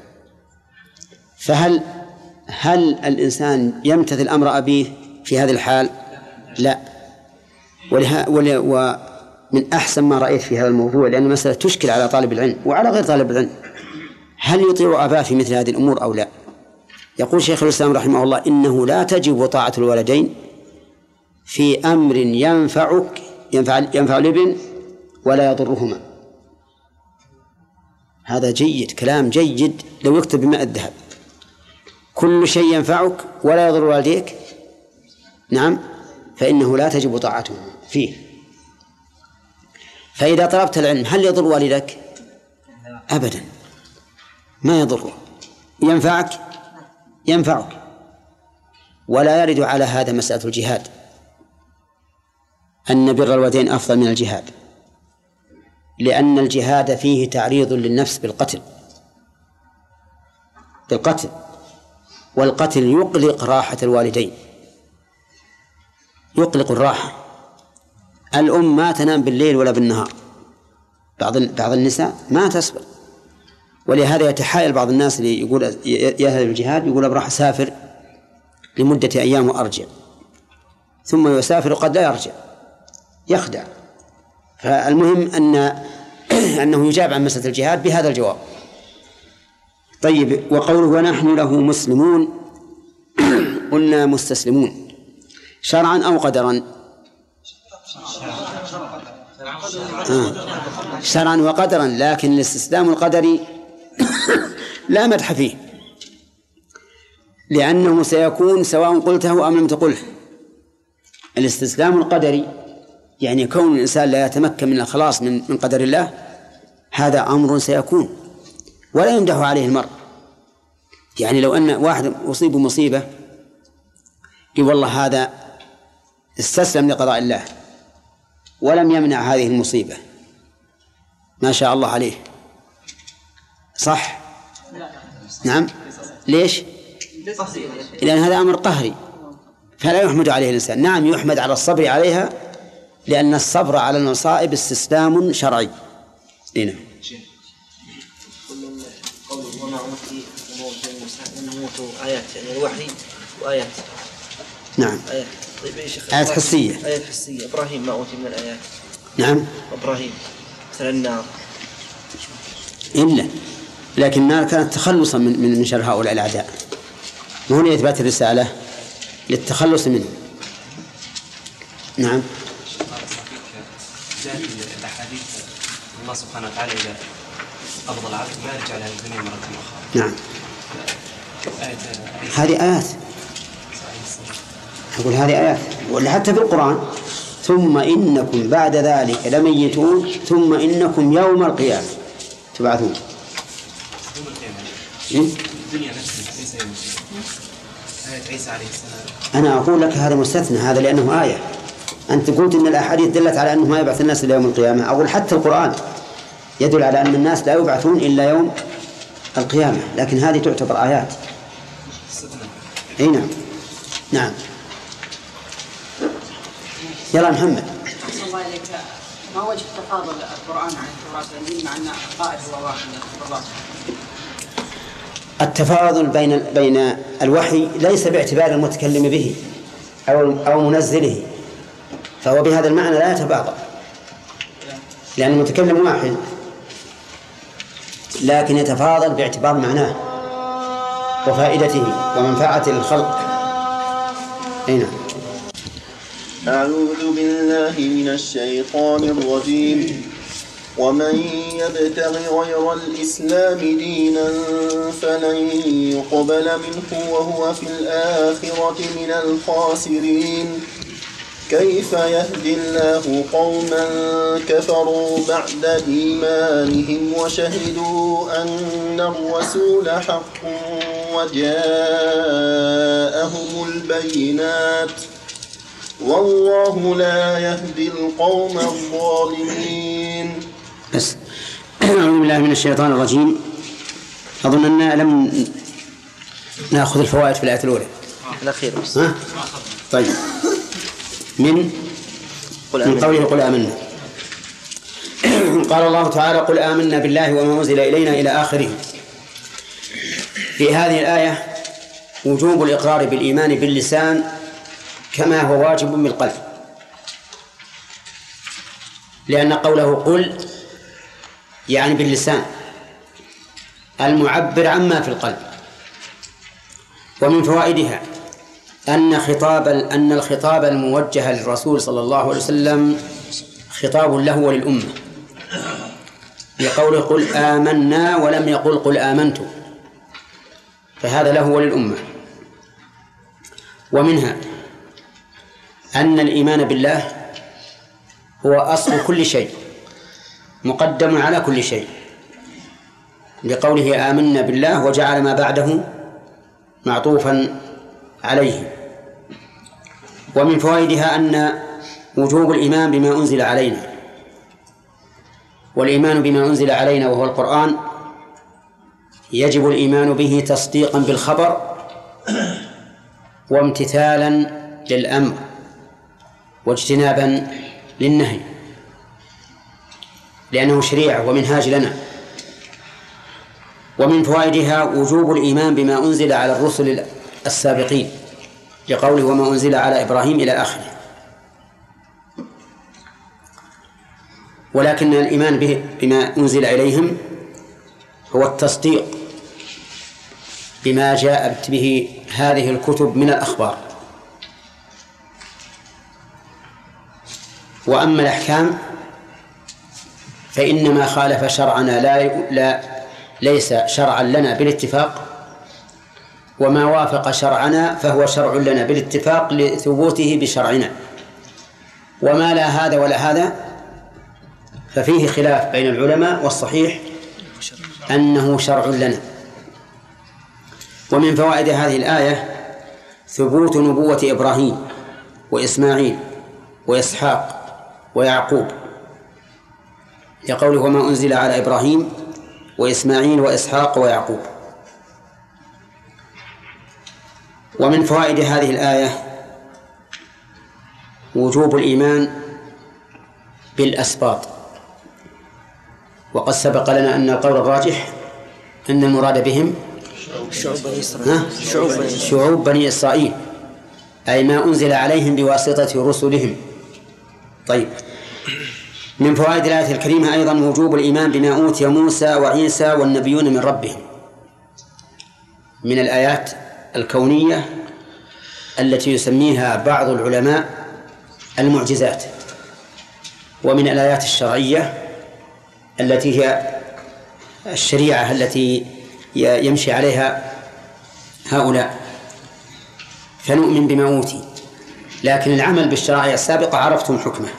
S1: فهل هل الإنسان يمتثل أمر أبيه في هذه الحال؟ لا. ولها ومن أحسن ما رأيت في هذا الموضوع لأن المسألة تشكل على طالب العلم وعلى غير طالب العلم. هل يطيع أباه في مثل هذه الأمور أو لا؟ يقول شيخ الإسلام رحمه الله إنه لا تجب طاعة الولدين في أمر ينفعك ينفع ينفع الابن ولا يضرهما. هذا جيد كلام جيد لو يكتب بماء الذهب كل شيء ينفعك ولا يضر والديك؟ نعم. فإنه لا تجب طاعته فيه. فإذا طلبت العلم هل يضر والدك؟ أبدا. ما يضره. ينفعك؟ ينفعك. ولا يرد على هذا مسألة الجهاد. أن بر الوالدين أفضل من الجهاد. لأن الجهاد فيه تعريض للنفس بالقتل. بالقتل. والقتل يقلق راحة الوالدين. يقلق الراحة. الأم ما تنام بالليل ولا بالنهار. بعض بعض النساء ما تصبر. ولهذا يتحايل بعض الناس اللي يقول يذهب الجهاد يقول راح أسافر لمدة أيام وأرجع. ثم يسافر قد لا يرجع. يخدع. فالمهم أن أنه يجاب عن مسألة الجهاد بهذا الجواب. طيب وقوله ونحن له مسلمون قلنا مستسلمون. شرعا أو قدرا؟ آه. شرعا وقدرا لكن الاستسلام القدري لا مدح فيه. لأنه سيكون سواء قلته أم لم تقله. الاستسلام القدري يعني كون الإنسان لا يتمكن من الخلاص من من قدر الله هذا أمر سيكون. ولا يمدح عليه المرء. يعني لو أن واحد أصيب بمصيبة يقول والله هذا استسلم لقضاء الله ولم يمنع هذه المصيبة. ما شاء الله عليه. صح؟ نعم. ليش؟ لأن هذا أمر قهري. فلا يحمد عليه الإنسان. نعم يحمد على الصبر عليها لأن الصبر على المصائب استسلام شرعي. هنا وما آيات يعني الوحي وآيات نعم. آيات طيب يا شيخ آيات حسية.
S2: آيات حسية. إبراهيم ما أوتي من الآيات.
S1: نعم.
S2: إبراهيم مثلا النار.
S1: إلا. لكن النار كانت تخلصا من من شر هؤلاء الأعداء. مو لإثبات الرسالة للتخلص منه. نعم.
S3: جاءت الأحاديث. الله سبحانه وتعالى إذا قبض العبد ما يرجع له الدنيا مرة أخرى.
S1: نعم. هذه آيات. أقول هذه آيات. ولا حتى في القرآن. ثم إنكم بعد ذلك لميتون. ثم إنكم يوم القيامة. تبعثون.
S3: يوم القيامة. الدنيا نفسها ليس يوم آية عيسى عليه السلام.
S1: أنا أقول لك هذا مستثنى. هذا لأنه آية. أنت قلت أن الأحاديث دلت على أنه ما يبعث الناس إلى يوم القيامة. أقول حتى القرآن يدل على أن الناس لا يبعثون إلا يوم القيامة. لكن هذه تعتبر آيات. أي نعم. نعم. يلا محمد.
S4: الله ما وجه تفاضل القرآن عن التوراة؟ والإنجيل مع أن القائد هو واحد الله
S1: التفاضل بين بين الوحي ليس باعتبار المتكلم به أو أو منزله. فهو بهذا المعنى لا يتباطأ. لأن المتكلم واحد لكن يتفاضل باعتبار معناه وفائدته ومنفعته للخلق أي نعم.
S5: أعوذ بالله من الشيطان الرجيم. ومن يبتغ غير الإسلام دينا فلن يقبل منه وهو في الآخرة من الخاسرين. كيف يهدي الله قوما كفروا بعد إيمانهم وشهدوا أن الرسول حق وجاءهم البينات والله لا يهدي القوم الظالمين.
S1: بس. أعوذ بالله من الشيطان الرجيم. أظن أننا لم نأخذ الفوائد في الآية الأولى.
S2: الأخير بس
S1: ها؟ طيب. من من قوله قل آمنا. قال الله تعالى قل آمنا بالله وما أنزل إلينا إلى آخره. في هذه الآية وجوب الإقرار بالإيمان باللسان كما هو واجب بالقلب. لأن قوله قل يعني باللسان. المعبر عما في القلب ومن فوائدها. أن خطاب أن الخطاب الموجه للرسول صلى الله عليه وسلم خطاب له وللأمة. بقوله قل آمنا ولم يقل قل آمنت. فهذا له وللأمة. ومنها أن الإيمان بالله هو أصل كل شيء مقدم على كل شيء. لقوله آمنا بالله وجعل ما بعده معطوفا عليه. ومن فوائدها أن وجوب الإيمان بما أنزل علينا. والإيمان بما أنزل علينا وهو القرآن يجب الإيمان به تصديقا بالخبر وامتثالا للأمر واجتنابا للنهي لأنه شريعة ومنهاج لنا. ومن فوائدها وجوب الإيمان بما أنزل على الرسل السابقين. لقوله وما أنزل على إبراهيم إلى آخره. ولكن الإيمان به بما أنزل إليهم هو التصديق بما جاءت به هذه الكتب من الأخبار. وأما الأحكام فإنما خالف شرعنا لا لا ليس شرعا لنا بالاتفاق وما وافق شرعنا فهو شرع لنا بالاتفاق لثبوته بشرعنا. وما لا هذا ولا هذا ففيه خلاف بين العلماء والصحيح أنه شرع لنا. ومن فوائد هذه الآية ثبوت نبوة إبراهيم وإسماعيل وإسحاق ويعقوب لقوله وما أنزل على إبراهيم وإسماعيل وإسحاق ويعقوب ومن فوائد هذه الآية وجوب الإيمان بالأسباط وقد سبق لنا أن القول الراجح أن المراد بهم
S2: شعوب بني إسرائيل
S1: شعوب بني إسرائيل أي ما أنزل عليهم بواسطة رسلهم. طيب. من فوائد الآية الكريمة أيضا وجوب الإيمان بما أوتي موسى وعيسى والنبيون من ربهم. من الآيات الكونية التي يسميها بعض العلماء المعجزات ومن الآيات الشرعية التي هي الشريعة التي يمشي عليها هؤلاء. فنؤمن بما أوتي لكن العمل بالشرائع السابقة عرفتم حكمه.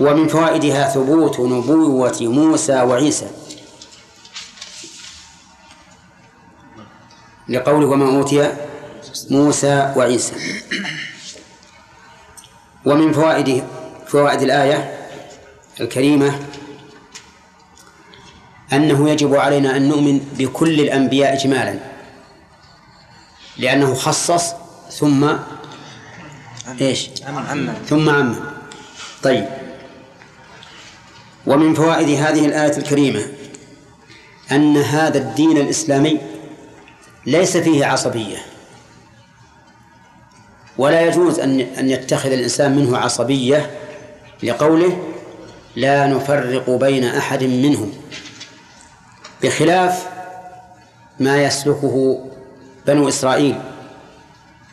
S1: ومن فوائدها ثبوت نبوة موسى وعيسى. لقوله وما أوتي موسى وعيسى. ومن فوائد فوائد الآية الكريمة أنه يجب علينا أن نؤمن بكل الأنبياء إجمالا لأنه خصص ثم إيش؟ ثم عم طيب. ومن فوائد هذه الآية الكريمة أن هذا الدين الإسلامي ليس فيه عصبية. ولا يجوز أن أن يتخذ الإنسان منه عصبية لقوله لا نفرق بين أحد منهم بخلاف ما يسلكه بنو إسرائيل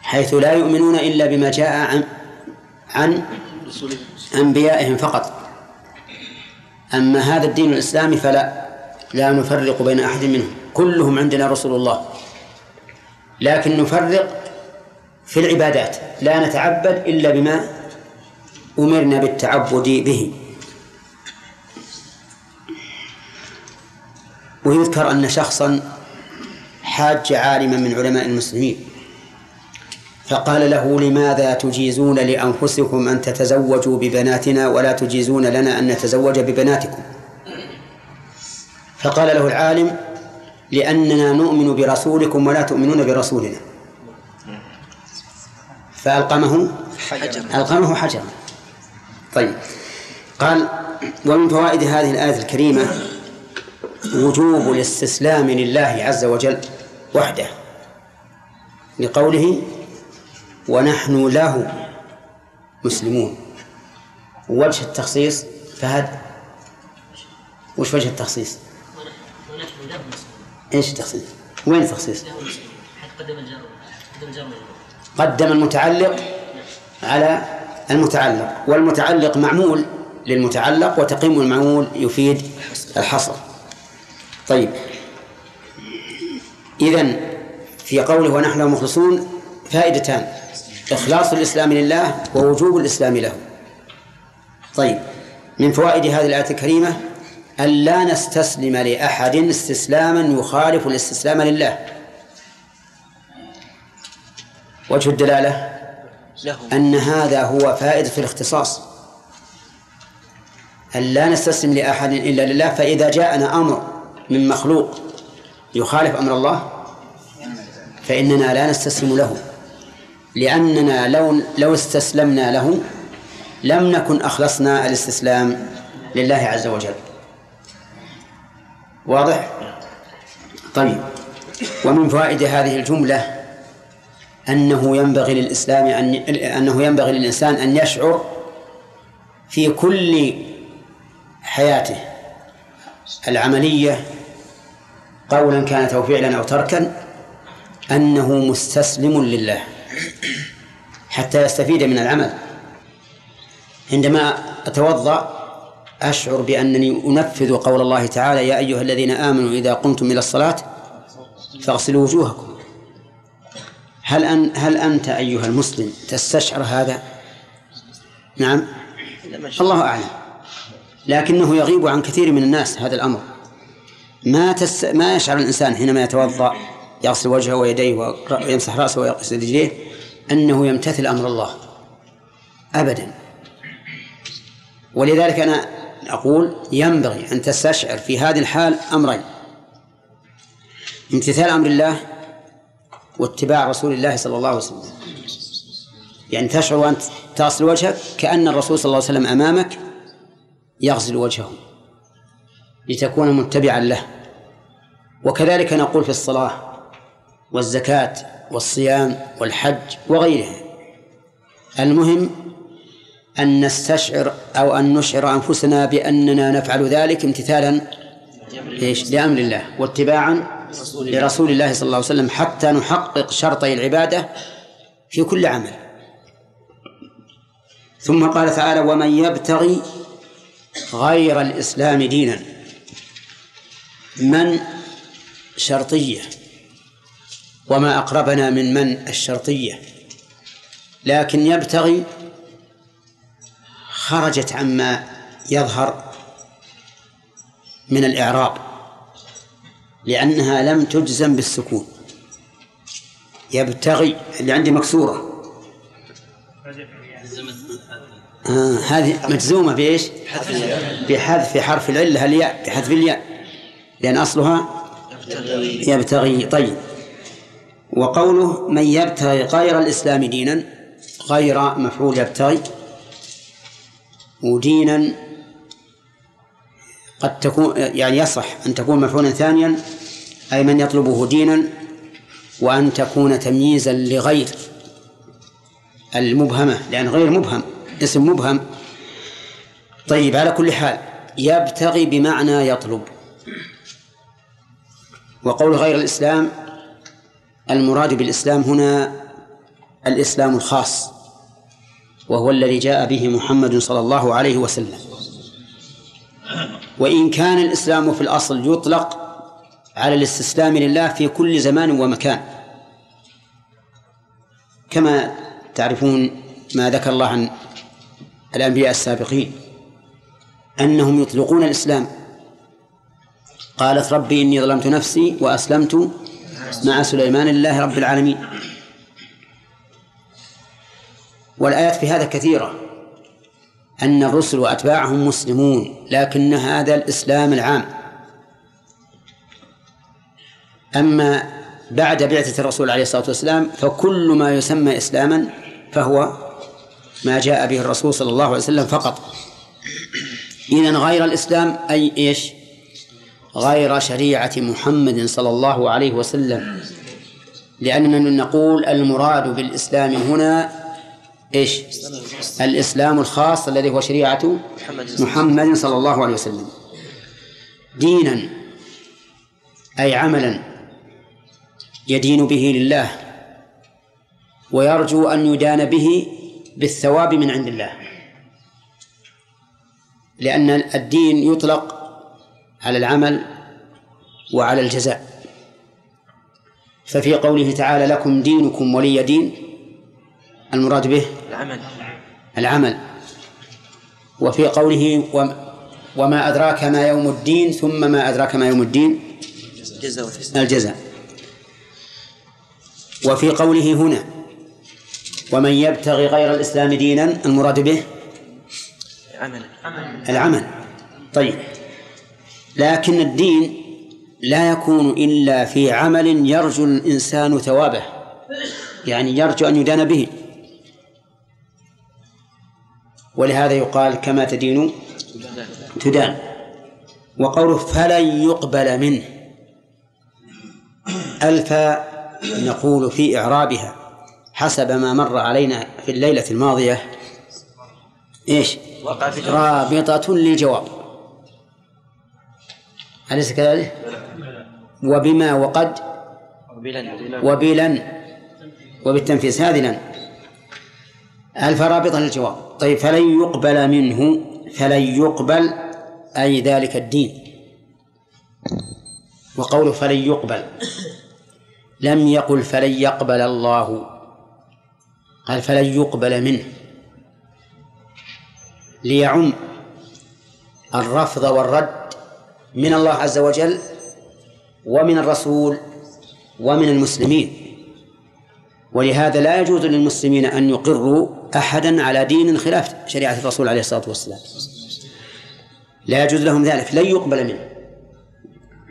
S1: حيث لا يؤمنون إلا بما جاء عن عن أنبيائهم فقط. أما هذا الدين الإسلامي فلا لا نفرق بين أحد منهم كلهم عندنا رسول الله. لكن نفرق في العبادات. لا نتعبد إلا بما أمرنا بالتعبد به. ويذكر أن شخصا حاج عالما من علماء المسلمين فقال له لماذا تجيزون لأنفسكم أن تتزوجوا ببناتنا ولا تجيزون لنا أن نتزوج ببناتكم؟ فقال له العالم لأننا نؤمن برسولكم ولا تؤمنون برسولنا. فألقمه
S2: حجر.
S1: ألقمه حجرا طيب. قال ومن فوائد هذه الآية الكريمة وجوب الاستسلام لله عز وجل وحده لقوله ونحن له مسلمون. وجه التخصيص فهد؟ وش وجه التخصيص؟ إيش التخصيص؟ وين التخصيص؟ قدم المتعلق على المتعلق والمتعلق معمول للمتعلق وتقييم المعمول يفيد الحصر طيب إذن في قوله ونحن مخلصون فائدتان إخلاص الإسلام لله ووجوب الإسلام له طيب من فوائد هذه الآية الكريمة أن لا نستسلم لأحد استسلاما يخالف الاستسلام لله. وجه الدلالة؟ أن هذا هو فائدة الاختصاص. أن لا نستسلم لأحد إلا لله فإذا جاءنا أمر من مخلوق يخالف أمر الله فإننا لا نستسلم له. لأننا لو لو استسلمنا له لم نكن أخلصنا الاستسلام لله عز وجل. واضح؟ طيب ومن فوائد هذه الجملة أنه ينبغي للإسلام أن أنه ينبغي للإنسان أن يشعر في كل حياته العملية قولا كانت أو فعلا أو تركا أنه مستسلم لله حتى يستفيد من العمل عندما أتوضأ أشعر بأنني أنفذ قول الله تعالى يا أيها الذين آمنوا إذا قمتم إلى الصلاة فاغسلوا وجوهكم. هل أن هل أنت أيها المسلم تستشعر هذا؟ نعم. الله أعلم. لكنه يغيب عن كثير من الناس هذا الأمر. ما تس... ما يشعر الإنسان حينما يتوضأ يغسل وجهه ويديه ويمسح رأسه ويغسل رجليه أنه يمتثل أمر الله. أبدا. ولذلك أنا أقول ينبغي أن تستشعر في هذه الحال أمرين. امتثال أمر الله واتباع رسول الله صلى الله عليه وسلم. يعني تشعر وأنت تغسل وجهك كأن الرسول صلى الله عليه وسلم أمامك يغسل وجهه لتكون متبعا له. وكذلك نقول في الصلاة والزكاة والصيام والحج وغيرها. المهم أن نستشعر أو أن نشعر أنفسنا بأننا نفعل ذلك امتثالا إيش لأمر الله واتباعا لرسول الله صلى الله عليه وسلم حتى نحقق شرطي العبادة في كل عمل. ثم قال تعالى ومن يبتغي غير الإسلام دينا من؟ شرطية. وما أقربنا من من؟ الشرطية. لكن يبتغي خرجت عما يظهر من الإعراب لأنها لم تجزم بالسكون. يبتغي اللي عندي مكسورة. آه هذه مجزومة بإيش؟ بحذف حرف العلة الياء بحذف الياء؟ لأن أصلها يبتغي. طيب. وقوله من يبتغي غير الإسلام دينا غير مفعول يبتغي. ودينا قد تكون يعني يصح أن تكون مفعولا ثانيا أي من يطلبه دينا وأن تكون تمييزا لغير المبهمة لأن غير مبهم اسم مبهم. طيب على كل حال يبتغي بمعنى يطلب. وقول غير الإسلام المراد بالإسلام هنا الإسلام الخاص. وهو الذي جاء به محمد صلى الله عليه وسلم. وإن كان الإسلام في الأصل يطلق على الاستسلام لله في كل زمان ومكان. كما تعرفون ما ذكر الله عن الأنبياء السابقين أنهم يطلقون الإسلام. قالت ربي إني ظلمت نفسي وأسلمت مع سليمان لله رب العالمين. والآيات في هذا كثيرة. أن الرسل وأتباعهم مسلمون لكن هذا الإسلام العام. أما بعد بعثة الرسول عليه الصلاة والسلام فكل ما يسمى إسلاما فهو ما جاء به الرسول صلى الله عليه وسلم فقط. إذن غير الإسلام أي إيش؟ غير شريعة محمد صلى الله عليه وسلم. لأننا نقول المراد بالإسلام هنا إيش؟ الإسلام الخاص الذي هو شريعة محمد صلى الله عليه وسلم. دينا أي عملا يدين به لله ويرجو أن يدان به بالثواب من عند الله. لأن الدين يطلق على العمل وعلى الجزاء. ففي قوله تعالى لكم دينكم ولي دين المراد به؟
S2: العمل.
S1: العمل. وفي قوله وما أدراك ما يوم الدين ثم ما أدراك ما يوم الدين؟ الجزاء وفي قوله هنا ومن يبتغي غير الإسلام دينا المراد به؟
S2: عمل
S1: العمل. طيب. لكن الدين لا يكون إلا في عمل يرجو الإنسان ثوابه يعني يرجو أن يدان به. ولهذا يقال كما تدين تدان. وقوله فلن يقبل منه. ألف نقول في إعرابها. حسب ما مر علينا في الليلة الماضية. إيش؟ رابطة للجواب. أليس كذلك؟ وبما وقد
S2: بلن
S1: وبلن. وبالتنفيذ. هذه لن. ألف رابطة للجواب؟ طيب فلن يقبل منه فلن يقبل أي ذلك الدين. وقوله فلن يقبل لم يقل فلن يقبل الله قال فلن يقبل منه. ليعم الرفض والرد من الله عز وجل ومن الرسول ومن المسلمين. ولهذا لا يجوز للمسلمين أن يقروا أحدا على دين خلاف شريعة الرسول عليه الصلاة والسلام. لا يجوز لهم ذلك لن يقبل منه.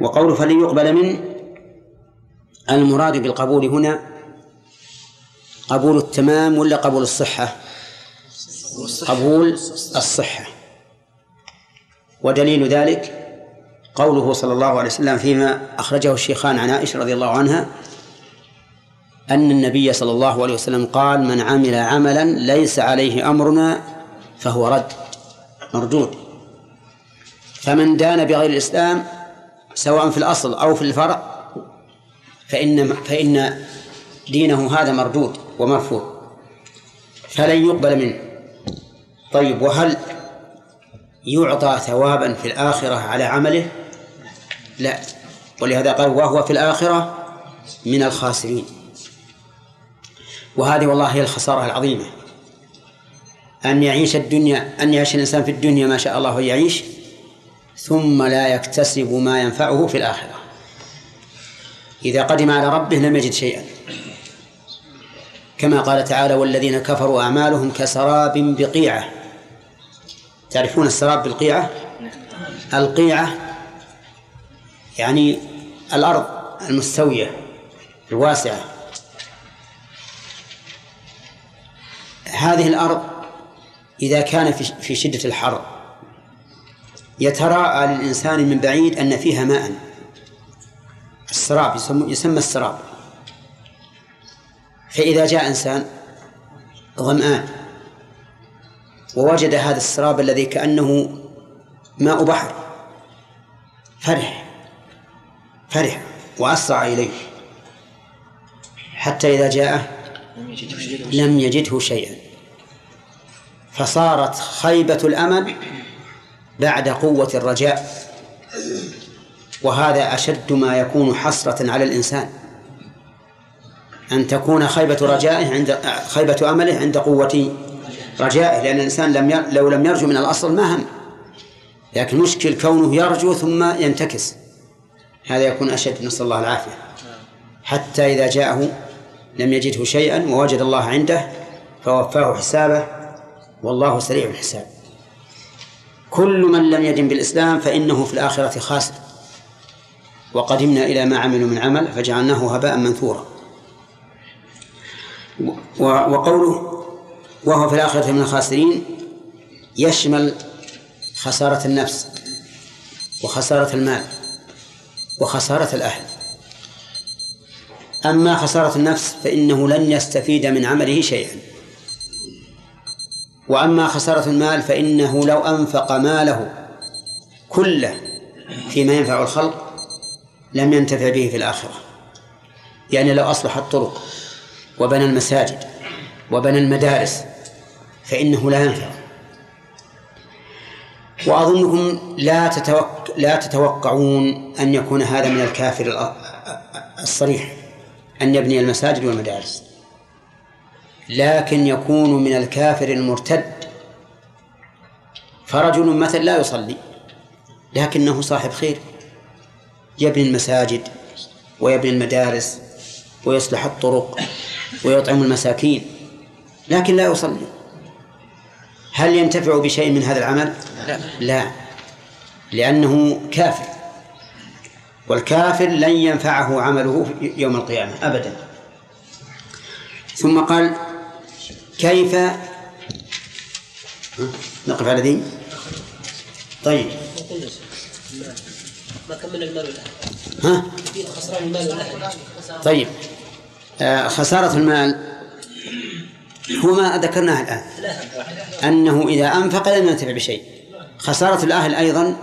S1: وقوله فلن يقبل منه المراد بالقبول هنا قبول التمام ولا قبول الصحة؟ قبول الصحة. ودليل ذلك قوله صلى الله عليه وسلم فيما أخرجه الشيخان عن عائشة رضي الله عنها أن النبي صلى الله عليه وسلم قال من عمل عملا ليس عليه أمرنا فهو رد مردود. فمن دان بغير الإسلام سواء في الأصل أو في الفرع فإن فإن دينه هذا مردود ومرفوض فلن يقبل منه. طيب وهل يعطى ثوابا في الآخرة على عمله؟ لا. ولهذا قال وهو في الآخرة من الخاسرين. وهذه والله هي الخسارة العظيمة. أن يعيش الدنيا أن يعيش الإنسان في الدنيا ما شاء الله يعيش ثم لا يكتسب ما ينفعه في الآخرة. إذا قدم على ربه لم يجد شيئا. كما قال تعالى والذين كفروا أعمالهم كسراب بقيعة. تعرفون السراب بالقيعة؟ القيعة يعني الأرض المستوية الواسعة. هذه الأرض إذا كان في شدة الحر. يتراءى للإنسان من بعيد أن فيها ماء. السراب يسمى, يسمى السراب. فإذا جاء إنسان ظمآن ووجد هذا السراب الذي كأنه ماء بحر فرح فرح وأسرع إليه. حتى إذا جاءه لم يجده شيئا. فصارت خيبة الأمل بعد قوة الرجاء. وهذا أشد ما يكون حسرة على الإنسان. أن تكون خيبة رجائه عند خيبة أمله عند قوة رجائه لأن الإنسان لم ي... لو لم يرجو من الأصل ما هم. لكن مشكل كونه يرجو ثم ينتكس. هذا يكون أشد نسأل الله العافية. حتى إذا جاءه لم يجده شيئا ووجد الله عنده فوفاه حسابه والله سريع الحساب. كل من لم يدن بالإسلام فإنه في الآخرة خاسر. وقدمنا إلى ما عملوا من عمل فجعلناه هباء منثورا. وقوله وهو في الآخرة من الخاسرين يشمل خسارة النفس وخسارة المال وخسارة الأهل. أما خسارة النفس فإنه لن يستفيد من عمله شيئا. وأما خسارة المال فإنه لو أنفق ماله كله فيما ينفع الخلق لم ينتفع به في الآخرة. يعني لو أصلح الطرق وبنى المساجد وبنى المدارس فإنه لا ينفع. وأظنكم لا تتوق... لا تتوقعون أن يكون هذا من الكافر الصريح أن يبني المساجد والمدارس. لكن يكون من الكافر المرتد. فرجل مثلا لا يصلي لكنه صاحب خير. يبني المساجد ويبني المدارس ويصلح الطرق ويطعم المساكين لكن لا يصلي. هل ينتفع بشيء من هذا العمل؟
S2: لا.
S1: لا لأنه كافر والكافر لن ينفعه عمله يوم القيامة أبدا. ثم قال كيف؟ نقف على ذي طيب.
S6: ما كملنا المال
S1: ها؟
S6: خسران المال
S1: طيب. آه خسارة المال هو ما ذكرناه الآن. أنه إذا أنفق لم ينتفع بشيء. خسارة الأهل أيضا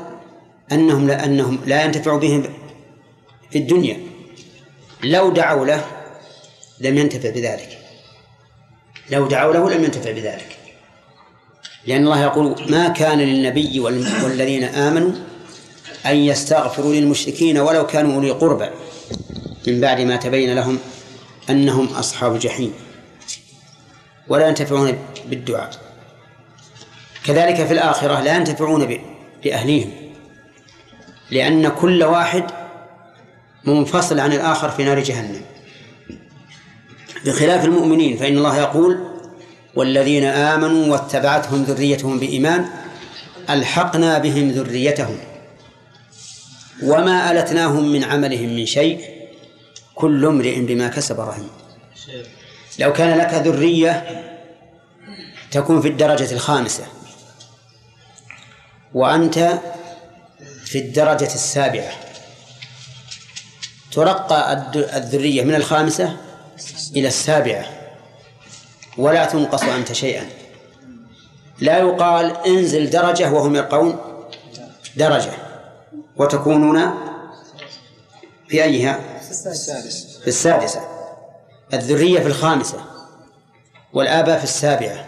S1: أنهم لا أنهم لا ينتفع بهم في الدنيا. لو دعوا له لم ينتفع بذلك. لو دعوا له لم ينتفع بذلك. لأن الله يقول ما كان للنبي وال- والذين آمنوا أن يستغفروا للمشركين ولو كانوا أولي قربى. من بعد ما تبين لهم أنهم أصحاب الجحيم. ولا ينتفعون بالدعاء. كذلك في الآخرة لا ينتفعون بأهليهم. لأن كل واحد منفصل عن الآخر في نار جهنم. بخلاف المؤمنين فإن الله يقول والذين آمنوا واتبعتهم ذريتهم بإيمان ألحقنا بهم ذريتهم وما ألتناهم من عملهم من شيء كل امرئ بما كسب رهين. لو كان لك ذرية تكون في الدرجة الخامسة وأنت في الدرجة السابعة ترقى الذرية من الخامسة إلى السابعة. ولا تنقص أنت شيئا. لا يقال انزل درجة وهم يرقون درجة. وتكونون في أيها في السادسة. الذرية في الخامسة. والآباء في السابعة.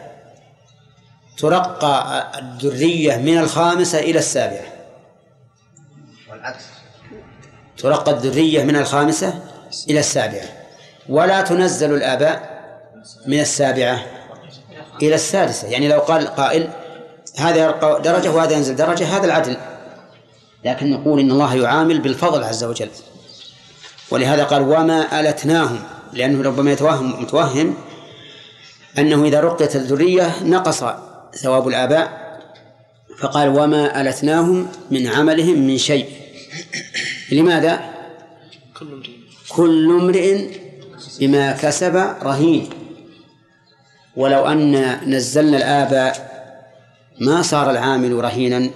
S1: ترقى الذرية من الخامسة إلى السابعة.
S3: والعكس.
S1: ترقى الذرية من الخامسة إلى السابعة. ولا تنزل الآباء من السابعة إلى السادسة. يعني لو قال قائل هذا يرقى درجة وهذا ينزل درجة هذا العدل. لكن نقول إن الله يعامل بالفضل عز وجل. ولهذا قال وما ألتناهم لأنه ربما يتوهم متوهم أنه إذا رقيت الذرية نقص ثواب الآباء. فقال وما ألتناهم من عملهم من شيء. لماذا؟
S2: كل امرئ.
S1: كل امرئ بما كسب رهين. ولو أن نزلنا الآباء ما صار العامل رهينا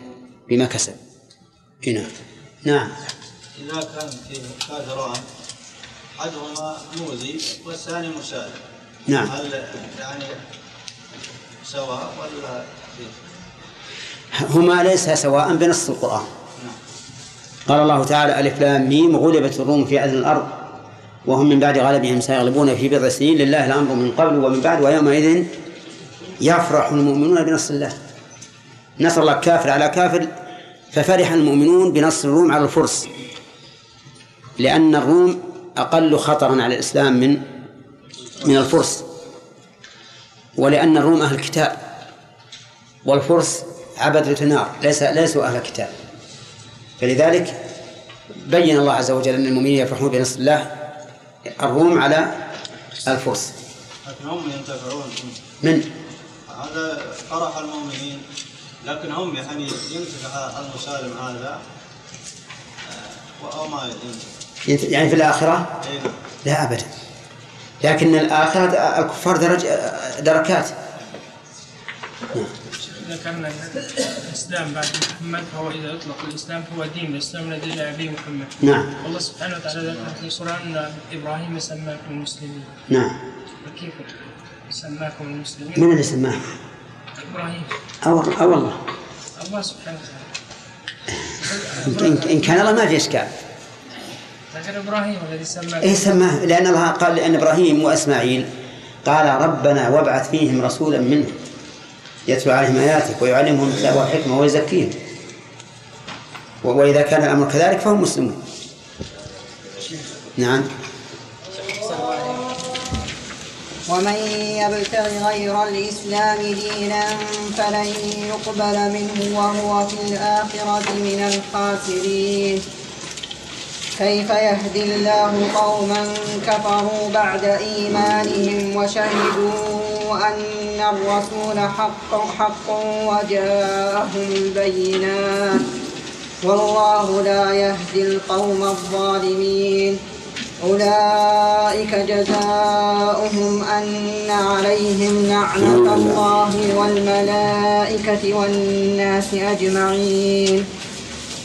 S1: بما كسب. هنا نعم.
S7: إذا كان في كافران أحدهما مؤذي والثاني مسالم
S1: نعم.
S7: هل يعني سواء ولا
S1: هما ليس سواء بنص القرآن. قال الله تعالى ألف لام ميم غلبت الروم في أذن الأرض. وهم من بعد غلبهم سيغلبون في بضع سنين لله الأمر من قبل ومن بعد ويومئذ يفرح المؤمنون بنصر الله. نصر الله كافر على كافر ففرح المؤمنون بنصر الروم على الفرس. لأن الروم أقل خطرا على الإسلام من من الفرس. ولأن الروم أهل كتاب. والفرس عبدة نار ليس ليسوا أهل كتاب. فلذلك بين الله عز وجل أن المؤمنين يفرحون بنصر الله. الروم على الفرس.
S7: لكن هم ينتفعون
S1: من؟
S7: هذا فرح المؤمنين. لكن هم يعني ينتفع المسالم هذا آه، أو ما ينتفع.
S1: يعني في الآخرة؟
S7: نعم
S1: لا أبدا. لكن الآخرة الكفار درج دركات.
S8: إذا كان الإسلام بعد محمد فهو إذا يطلق الإسلام فهو دين الإسلام الذي جاء به محمد.
S1: نعم.
S8: الله سبحانه وتعالى ذكر في القرآن أن إبراهيم سماكم المسلمين.
S1: نعم.
S8: فكيف سماكم المسلمين؟
S1: من اللي سماه؟
S8: إبراهيم.
S1: أو أو والله
S8: الله سبحانه وتعالى.
S1: إن كان الله ما في إشكال.
S8: لكن إبراهيم الذي سماكم
S1: إيه سماه؟ لأن الله قال لأن إبراهيم وإسماعيل قال ربنا وابعث فيهم رسولا منهم. يتلو عليهم آياتك ويعلمهم الكتاب والحكمة ويزكيهم. وإذا كان الأمر كذلك فهم مسلمون. نعم.
S9: ومن يبتغ غير الإسلام دينا فلن يقبل منه وهو في الآخرة من الخاسرين. كيف يهدي الله قوما كفروا بعد إيمانهم وشهدوا أن الرسول حق حق وجاءهم البينات. والله لا يهدي القوم الظالمين. أولئك جزاؤهم أن عليهم لعنة الله والملائكة والناس أجمعين.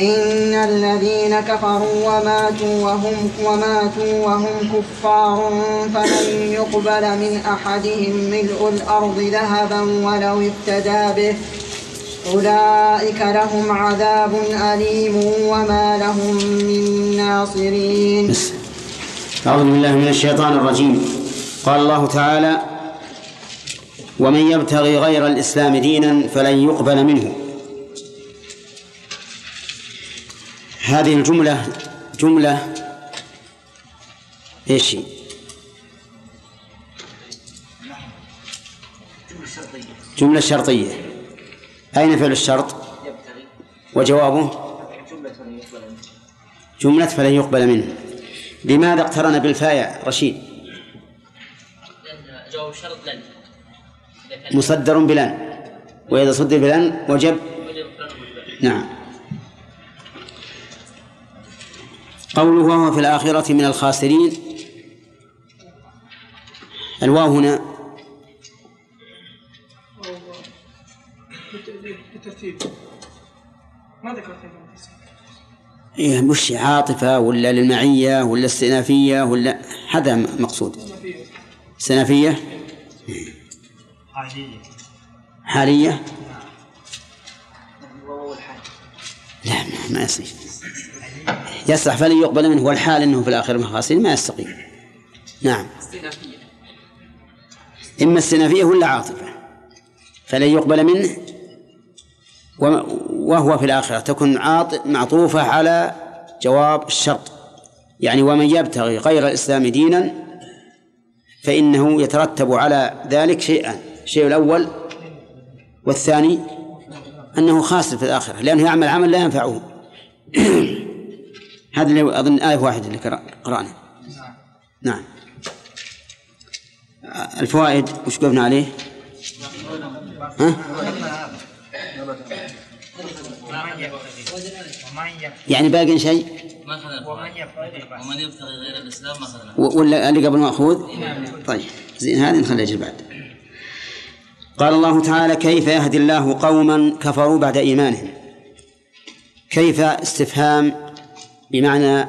S9: إن الذين كفروا وماتوا وهم وماتوا وهم كفار فلن يقبل من أحدهم ملء الأرض ذهبا ولو افتدى به. أولئك لهم عذاب أليم وما لهم من ناصرين.
S1: أعوذ بالله من الشيطان الرجيم. قال الله تعالى ومن يبتغي غير الإسلام دينا فلن يقبل منه. هذه الجملة جملة إيش هي؟ جملة شرطية أين فعل الشرط؟ وجوابه جملة فلن يقبل منه لماذا اقترن بالفاء رشيد؟
S6: جواب الشرط لن
S1: مصدر بلن وإذا صدر بلن وجب نعم قوله وهو في الآخرة من الخاسرين. الواو هنا.
S8: بالترتيب. ما ذكرت
S1: إيه مش عاطفة ولا للمعية ولا استئنافية ولا هذا مقصود. استئنافية
S8: حالية.
S1: حالية؟ لا ما- ما يصير. يصلح فلن يقبل منه والحال إنه في الآخرة من الخاسرين ما يستقيم. نعم. إما استئنافيه ولا عاطفة؟ فلن يقبل منه وهو في الآخرة تكون معطوفة على جواب الشرط. يعني ومن يبتغي غير الإسلام دينا فإنه يترتب على ذلك شيئان الشيء الأول والثاني أنه خاسر في الآخرة لأنه يعمل عمل لا ينفعه. هذا اللي أظن آية واحدة اللي قرأ- قرأنا. نعم. الفوائد وش قلنا عليه؟ ها؟ يعني باقي شيء؟
S6: ما ومن يبتغي غير ما خلنا
S1: و- ولا اللي قبل مأخوذ طيب. زين هذه نخليها أجل بعد. قال الله تعالى كيف يهدي الله قوما كفروا بعد إيمانهم؟ كيف استفهام بمعنى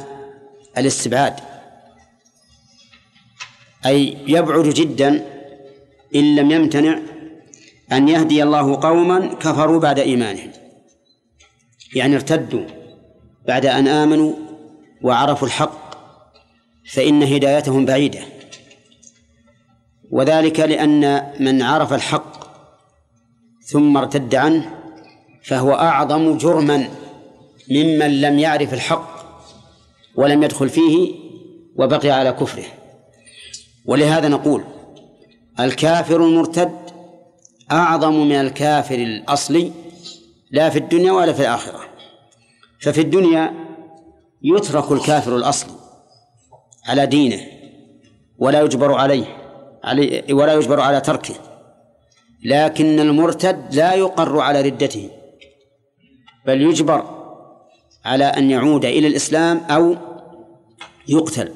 S1: الاستبعاد. أي يبعد جدا إن لم يمتنع أن يهدي الله قوما كفروا بعد إيمانهم. يعني ارتدوا بعد أن آمنوا وعرفوا الحق فإن هدايتهم بعيدة. وذلك لأن من عرف الحق ثم ارتد عنه فهو أعظم جرما ممن لم يعرف الحق ولم يدخل فيه وبقي على كفره. ولهذا نقول الكافر المرتد أعظم من الكافر الأصلي لا في الدنيا ولا في الآخرة. ففي الدنيا يترك الكافر الأصلي على دينه ولا يجبر عليه عليه ولا يجبر على تركه. لكن المرتد لا يقر على ردته بل يجبر على أن يعود إلى الإسلام أو يقتل.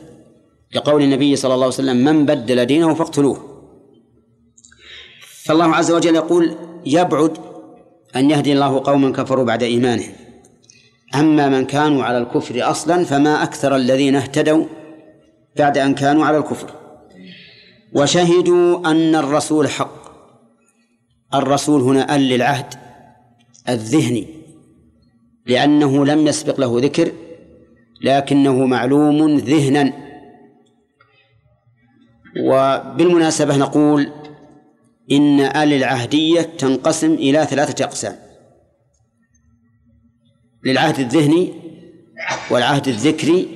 S1: لقول النبي صلى الله عليه وسلم من بدل دينه فاقتلوه. فالله عز وجل يقول يبعد أن يهدي الله قوما كفروا بعد إيمانهم. أما من كانوا على الكفر أصلا فما أكثر الذين اهتدوا بعد أن كانوا على الكفر. وشهدوا أن الرسول حق. الرسول هنا أل للعهد الذهني. لأنه لم يسبق له ذكر لكنه معلوم ذهنا. وبالمناسبة نقول إن آل العهدية تنقسم إلى ثلاثة أقسام. للعهد الذهني والعهد الذكري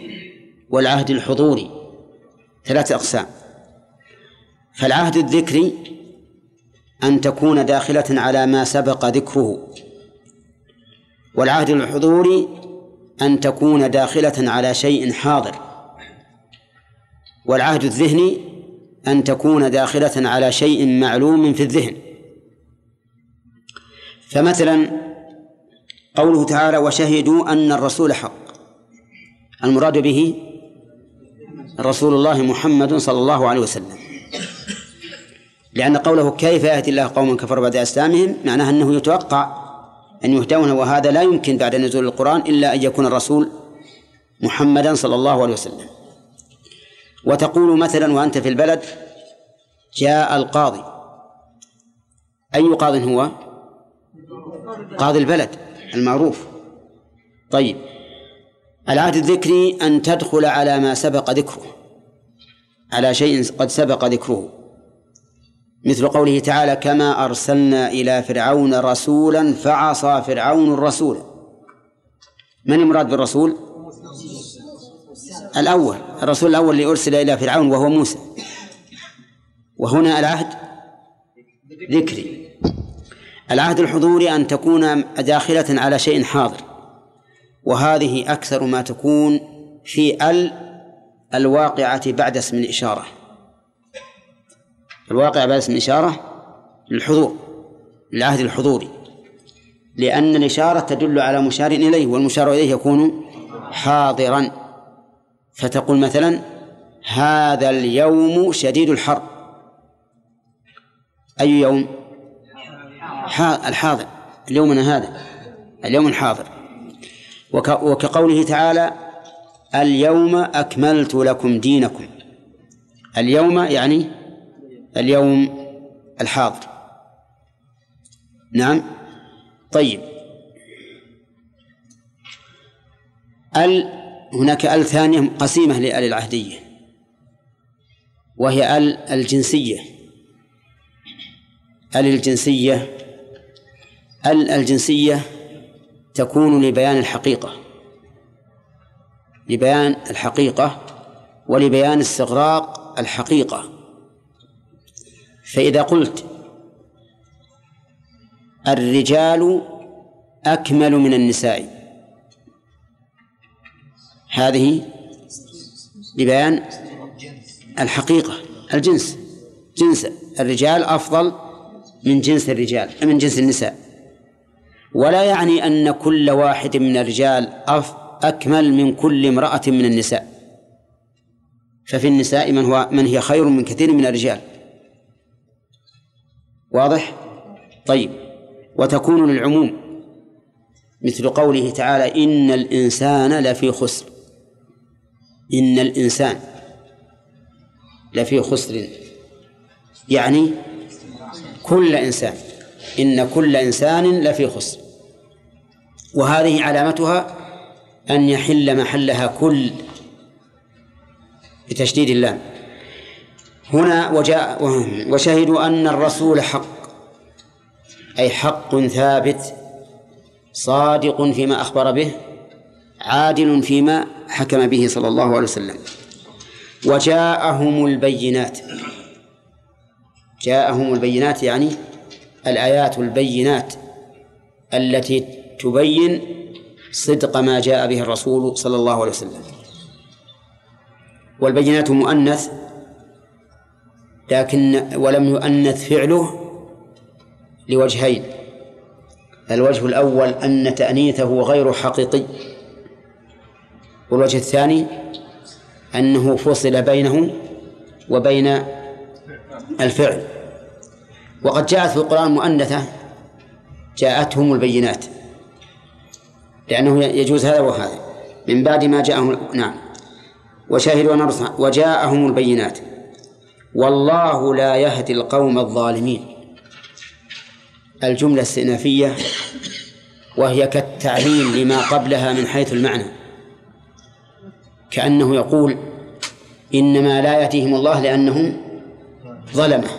S1: والعهد الحضوري ثلاثة أقسام. فالعهد الذكري أن تكون داخلة على ما سبق ذكره. والعهد الحضوري أن تكون داخلة على شيء حاضر. والعهد الذهني أن تكون داخلة على شيء معلوم في الذهن. فمثلا قوله تعالى وشهدوا أن الرسول حق المراد به رسول الله محمد صلى الله عليه وسلم. لأن قوله كيف يهدي الله قوما كفروا بعد إسلامهم؟ معناه أنه يتوقع أن يهدون وهذا لا يمكن بعد نزول القرآن إلا أن يكون الرسول محمدا صلى الله عليه وسلم. وتقول مثلا وأنت في البلد جاء القاضي. أي قاض هو؟ قاضي البلد المعروف. طيب العهد الذكري أن تدخل على ما سبق ذكره على شيء قد سبق ذكره. مثل قوله تعالى كما أرسلنا إلى فرعون رسولا فعصى فرعون الرسول. من المراد بالرسول؟ الأول الرسول الأول اللي أرسل إلى فرعون وهو موسى. وهنا العهد ذكري. العهد الحضوري أن تكون داخلة على شيء حاضر. وهذه أكثر ما تكون في ال الواقعة بعد اسم الإشارة. الواقع اسم الإشارة للحضور العهد الحضوري لأن الإشارة تدل على مشار إليه والمشار إليه يكون حاضرا. فتقول مثلا هذا اليوم شديد الحر. أي يوم؟ الحاضر. اليومنا هذا اليوم الحاضر. وكقوله تعالى اليوم أكملت لكم دينكم. اليوم يعني اليوم الحاضر. نعم؟ طيب. ال هناك ال ثانية قسيمة لآل العهدية وهي ال الجنسية. ال الجنسية ال الجنسية تكون لبيان الحقيقة لبيان الحقيقة ولبيان استغراق الحقيقة. فإذا قلت الرجال أكمل من النساء هذه لبيان الحقيقة الجنس جنس الرجال أفضل من جنس الرجال من جنس النساء. ولا يعني أن كل واحد من الرجال أكمل من كل امرأة من النساء. ففي النساء من هو من هي خير من كثير من الرجال. واضح؟ طيب. وتكون للعموم مثل قوله تعالى إن الإنسان لفي خسر. إن الإنسان لفي خسر. يعني كل إنسان. إن كل إنسان لفي خسر. وهذه علامتها أن يحل محلها كل بتشديد اللام. هنا وجاء وشهدوا أن الرسول حق. أي حق ثابت صادق فيما أخبر به عادل فيما حكم به صلى الله عليه وسلم. وجاءهم البينات. جاءهم البينات يعني الآيات البينات التي تبين صدق ما جاء به الرسول صلى الله عليه وسلم. والبينات مؤنث لكن ولم يؤنث فعله لوجهين. الوجه الأول أن تأنيثه غير حقيقي. والوجه الثاني أنه فصل بينه وبين الفعل. وقد جاءت في القرآن مؤنثة جاءتهم البينات. لأنه يجوز هذا وهذا. من بعد ما جاءهم نعم. وشاهدوا أن وجاءهم البينات. والله لا يهدي القوم الظالمين. الجملة استئنافية وهي كالتعليل لما قبلها من حيث المعنى. كأنه يقول إنما لا يأتيهم الله لأنهم ظلمة.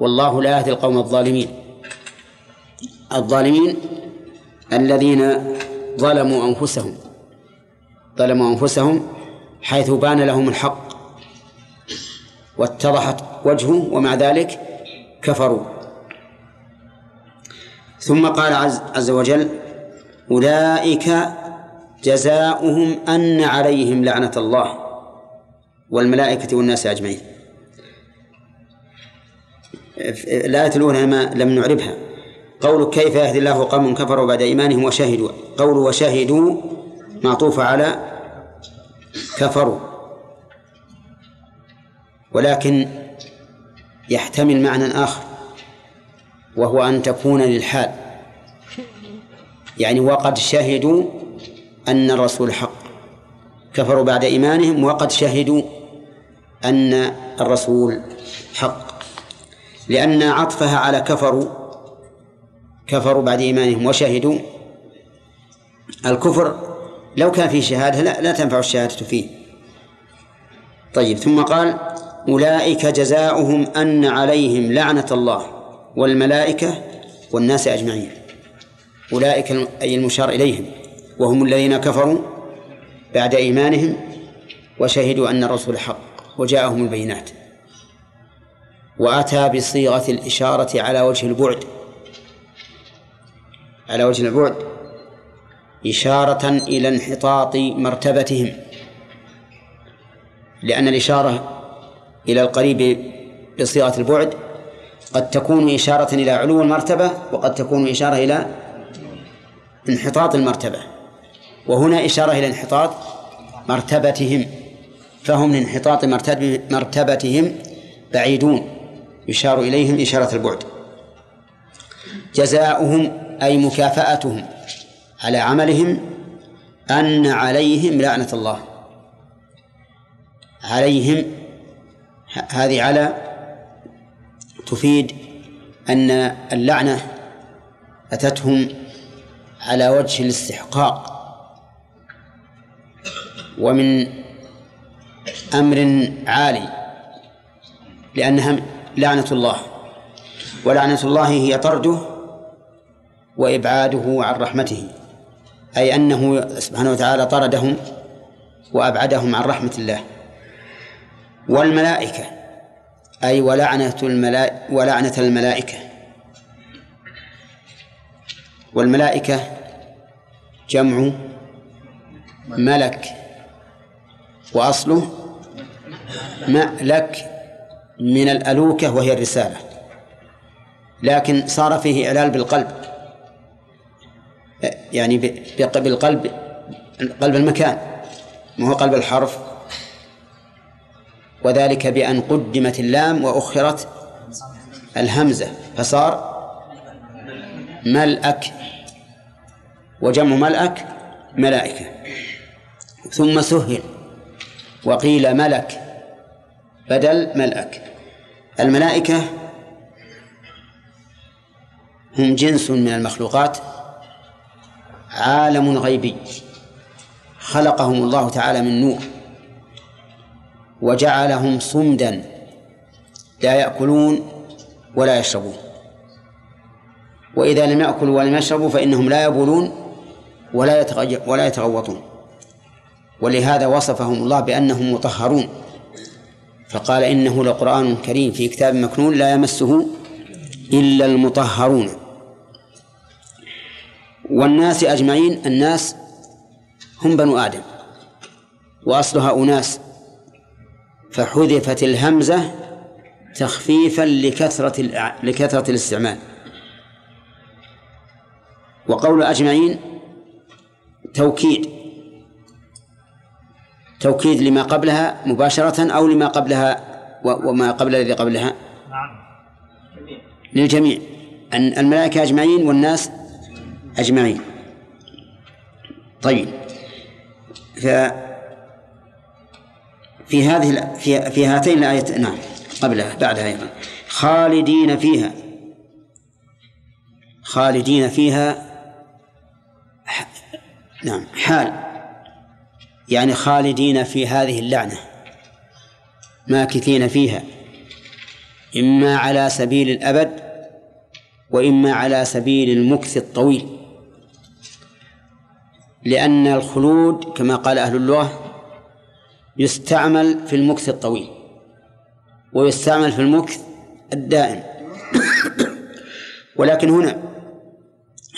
S1: والله لا يهدي القوم الظالمين. الظالمين الذين ظلموا أنفسهم. ظلموا أنفسهم حيث بان لهم الحق. واتضحت وجهه ومع ذلك كفروا. ثم قال عز, عز وجل أولئك جزاؤهم أن عليهم لعنة الله والملائكة والناس أجمعين. الآية الأولى ما لم نعربها. قول كيف يهدي الله قوم كفروا بعد إيمانهم وشهدوا. قول وشهدوا معطوف على كفروا. ولكن يحتمل معنى آخر وهو أن تكون للحال. يعني وقد شهدوا أن الرسول حق. كفروا بعد إيمانهم وقد شهدوا أن الرسول حق. لأن عطفها على كفروا كفروا بعد إيمانهم وشهدوا. الكفر لو كان فيه شهادة لا, لا تنفع الشهادة فيه. طيب ثم قال أولئك جزاؤهم أن عليهم لعنة الله والملائكة والناس أجمعين. أولئك أي المشار إليهم. وهم الذين كفروا بعد إيمانهم وشهدوا أن الرسول حق وجاءهم البينات. وأتى بصيغة الإشارة على وجه البعد. على وجه البعد. إشارة إلى انحطاط مرتبتهم. لأن الإشارة إلى القريب بصيغة البعد قد تكون إشارة إلى علو المرتبة وقد تكون إشارة إلى انحطاط المرتبة. وهنا إشارة إلى انحطاط مرتبتهم فهم من انحطاط مرتبتهم بعيدون يشار إليهم إشارة البعد. جزاؤهم أي مكافأتهم على عملهم أن عليهم لعنة الله. عليهم هذه على تفيد أن اللعنة أتتهم على وجه الاستحقاق ومن أمر عالي لأنها لعنة الله ولعنة الله هي طرده وإبعاده عن رحمته أي أنه سبحانه وتعالى طردهم وأبعدهم عن رحمة الله. والملائكة. أي ولعنة الملائكة ولعنة الملائكة. والملائكة جمع ملك وأصله مألك من الألوكة وهي الرسالة. لكن صار فيه إعلال بالقلب. يعني بالقلب قلب المكان. ما هو قلب الحرف؟ وذلك بأن قدمت اللام وأخرت الهمزة فصار ملأك وجمع ملأك ملائكة. ثم سهل وقيل ملك بدل ملأك. الملائكة هم جنس من المخلوقات عالم غيبي. خلقهم الله تعالى من نور. وجعلهم صمدا لا يأكلون ولا يشربون. وإذا لم يأكلوا ولم يشربوا فإنهم لا يبولون ولا ولا يتغوطون. ولهذا وصفهم الله بأنهم مطهرون. فقال إنه لقرآن كريم في كتاب مكنون لا يمسه إلا المطهرون. والناس أجمعين الناس هم بنو آدم. وأصلها أناس فحذفت الهمزة تخفيفا لكثرة لكثرة الاستعمال. وقول أجمعين توكيد. توكيد لما قبلها مباشرة أو لما قبلها وما قبل الذي قبلها؟ للجميع. أن الملائكة أجمعين والناس أجمعين. طيب. ف في هذه في في هاتين الآيتين نعم قبلها بعدها أيضا. خالدين فيها. خالدين فيها نعم حال. يعني خالدين في هذه اللعنة. ماكثين فيها. إما على سبيل الأبد وإما على سبيل المكث الطويل. لأن الخلود كما قال أهل اللغة يستعمل في المكث الطويل ويستعمل في المكث الدائم. ولكن هنا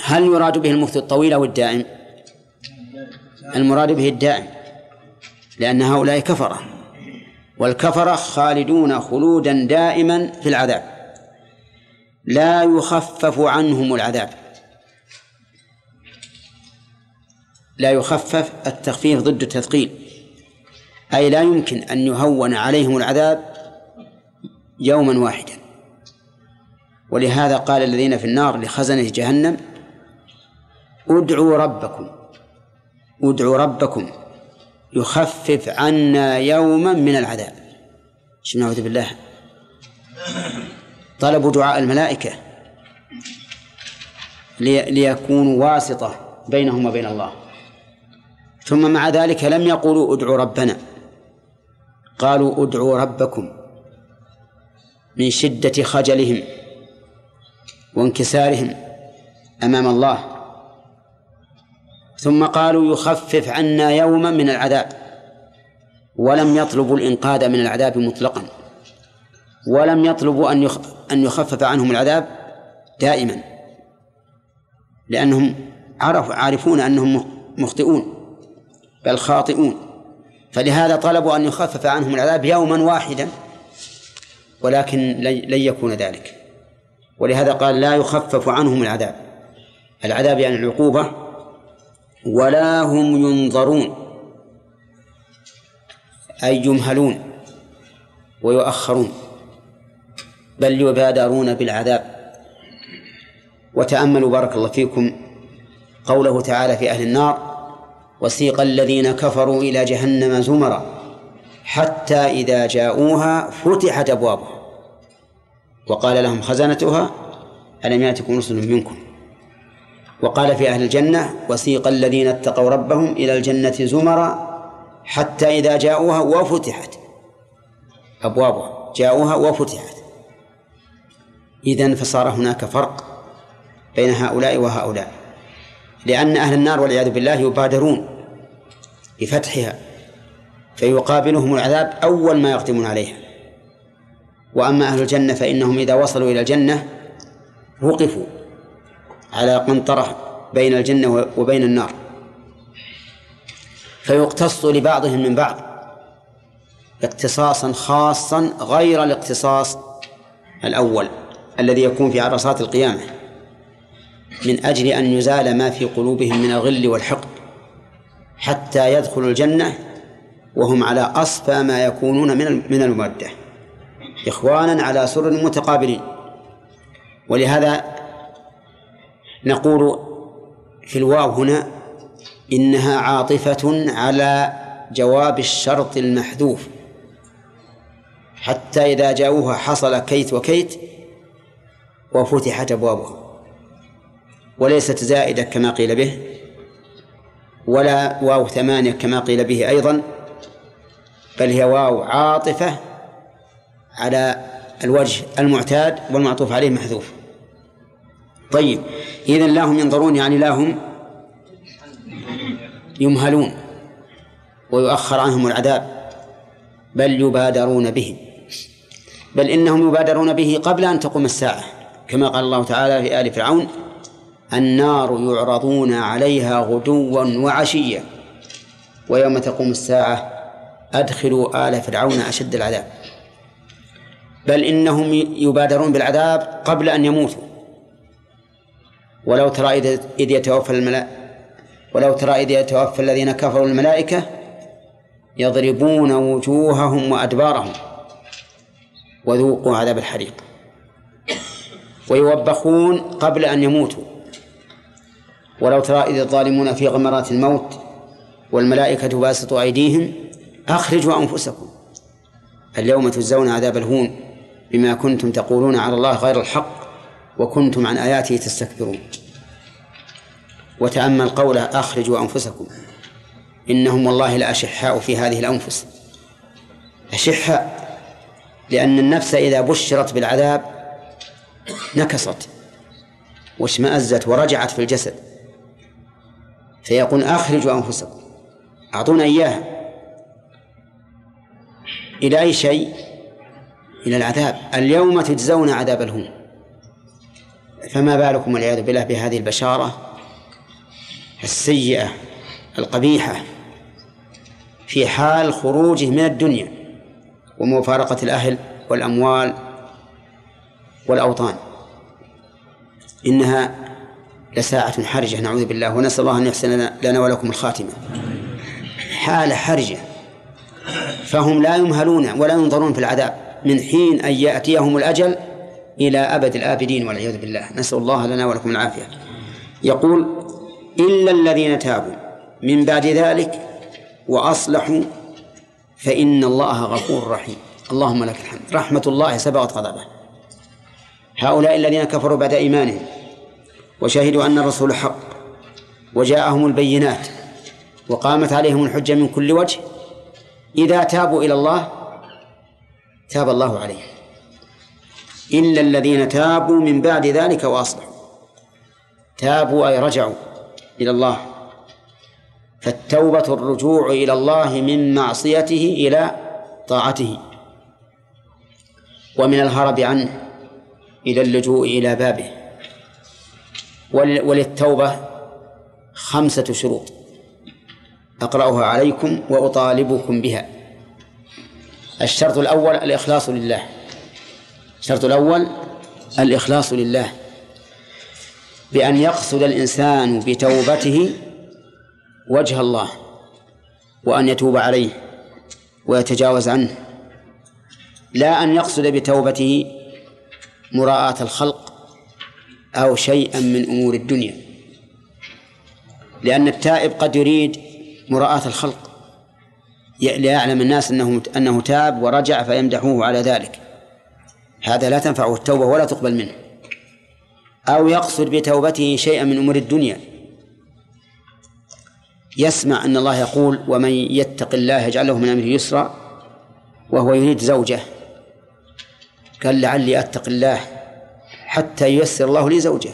S1: هل يراد به المكث الطويل أو الدائم؟ المراد به الدائم لأن هؤلاء كفرة. والكفرة خالدون خلودا دائما في العذاب لا يخفف عنهم العذاب. لا يخفف التخفيف ضد التثقيل. أي لا يمكن أن يهون عليهم العذاب يوما واحدا. ولهذا قال الذين في النار لخزنة جهنم ادعوا ربكم ادعوا ربكم يخفف عنا يوما من العذاب. نعوذ بالله؟ طلبوا دعاء الملائكة ليكونوا واسطة بينهم وبين الله. ثم مع ذلك لم يقولوا ادعوا ربنا. قالوا ادعوا ربكم من شدة خجلهم وانكسارهم أمام الله. ثم قالوا يخفف عنا يوما من العذاب ولم يطلبوا الإنقاذ من العذاب مطلقا ولم يطلبوا أن أن يخفف عنهم العذاب دائما لأنهم عرفوا عارفون أنهم مخطئون بل خاطئون. فلهذا طلبوا أن يخفف عنهم العذاب يوما واحدا ولكن لن يكون ذلك. ولهذا قال لا يخفف عنهم العذاب. العذاب يعني العقوبة ولا هم ينظرون أي يمهلون ويؤخرون بل يبادرون بالعذاب. وتأملوا بارك الله فيكم قوله تعالى في أهل النار وسيق الذين كفروا إلى جهنم زمرا حتى إذا جاءوها فتحت أبوابها. وقال لهم خزنتها ألم يأتكم رسل منكم؟ وقال في أهل الجنة وسيق الذين اتقوا ربهم إلى الجنة زمرا حتى إذا جاءوها وفتحت أبوابها. جاءوها وفتحت. إذن فصار هناك فرق بين هؤلاء وهؤلاء. لأن أهل النار والعياذ بالله يبادرون بفتحها فيقابلهم العذاب أول ما يقدمون عليها. وأما أهل الجنة فإنهم إذا وصلوا إلى الجنة وقفوا على قنطرة بين الجنة وبين النار. فيقتص لبعضهم من بعض اقتصاصا خاصا غير الاقتصاص الأول الذي يكون في عرصات القيامة. من أجل أن يزال ما في قلوبهم من الغل والحقد حتى يدخلوا الجنة وهم على أصفى ما يكونون من من المودة. إخوانا على سرر متقابلين. ولهذا نقول في الواو هنا إنها عاطفة على جواب الشرط المحذوف. حتى إذا جاءوها حصل كيت وكيت وفتحت أبوابها. وليست زائدة كما قيل به ولا واو ثمانية كما قيل به أيضا بل هي واو عاطفة على الوجه المعتاد والمعطوف عليه محذوف. طيب إذا لا هم ينظرون يعني لا هم يمهلون ويؤخر عنهم العذاب بل يبادرون به. بل إنهم يبادرون به قبل أن تقوم الساعة كما قال الله تعالى في آل فرعون النار يعرضون عليها غدوا وعشيا. ويوم تقوم الساعة أدخلوا آل فرعون أشد العذاب. بل إنهم يبادرون بالعذاب قبل أن يموتوا. ولو ترى إذ يتوفى الملائكة ولو ترى إذ يتوفى الذين كفروا الملائكة يضربون وجوههم وأدبارهم. وذوقوا عذاب الحريق. ويوبخون قبل أن يموتوا. ولو ترى إذ الظالمون في غمرات الموت والملائكة باسطوا أيديهم أخرجوا أنفسكم. اليوم تجزون عذاب الهون بما كنتم تقولون على الله غير الحق وكنتم عن آياته تستكبرون. وتأمل قوله أخرجوا أنفسكم. إنهم والله لأشحاء في هذه الأنفس. أشحاء لأن النفس إذا بشرت بالعذاب نكصت واشمأزت ورجعت في الجسد. فيقول أخرجوا أنفسكم أعطونا إياها. إلى أي شيء؟ إلى العذاب. اليوم تجزون عذاب الهون. فما بالكم والعياذ بالله بهذه البشارة السيئة القبيحة في حال خروجه من الدنيا ومفارقة الأهل والأموال والأوطان. إنها لساعة حرجة نعوذ بالله ونسأل الله أن يحسن لنا ولكم الخاتمة. حالة حرجة فهم لا يمهلون ولا ينظرون في العذاب من حين أن يأتيهم الأجل إلى أبد الآبدين والعياذ بالله. نسأل الله لنا ولكم العافية. يقول إلا الذين تابوا من بعد ذلك وأصلحوا فإن الله غفور رحيم. اللهم لك الحمد. رحمة الله سبقت غضبه. هؤلاء الذين كفروا بعد إيمانهم وشهدوا أن الرسول حق وجاءهم البينات وقامت عليهم الحجة من كل وجه إذا تابوا إلى الله تاب الله عليهم إلا الذين تابوا من بعد ذلك وأصلحوا. تابوا أي رجعوا إلى الله. فالتوبة الرجوع إلى الله من معصيته إلى طاعته. ومن الهرب عنه إلى اللجوء إلى بابه. وللتوبة خمسة شروط أقرأها عليكم وأطالبكم بها. الشرط الأول الإخلاص لله. الشرط الأول الإخلاص لله. بأن يقصد الإنسان بتوبته وجه الله وأن يتوب عليه ويتجاوز عنه. لا أن يقصد بتوبته مراءاة الخلق أو شيئا من أمور الدنيا. لأن التائب قد يريد مراءاة الخلق ليعلم الناس أنه أنه تاب ورجع فيمدحوه على ذلك. هذا لا تنفعه التوبة ولا تقبل منه. أو يقصد بتوبته شيئا من أمور الدنيا. يسمع أن الله يقول ومن يتق الله يجعل له من أمره يسرا وهو يريد زوجة. قال لعلي أتق الله. حتى ييسر الله لي زوجة.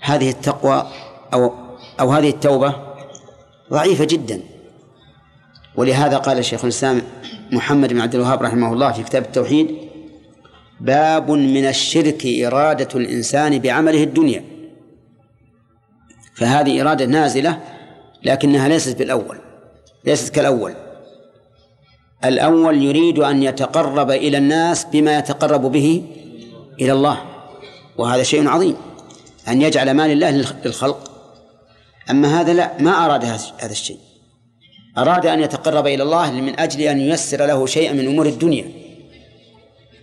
S1: هذه التقوى أو أو هذه التوبة ضعيفة جدا. ولهذا قال الشيخ الإسلام محمد بن عبد الوهاب رحمه الله في كتاب التوحيد باب من الشرك إرادة الإنسان بعمله الدنيا. فهذه إرادة نازلة لكنها ليست بالأول ليست كالأول. الأول يريد أن يتقرب إلى الناس بما يتقرب به إلى الله. وهذا شيء عظيم. أن يجعل مال الله للخلق. أما هذا لا ما أراد هذا الشيء. أراد أن يتقرب إلى الله من أجل أن ييسر له شيئا من أمور الدنيا.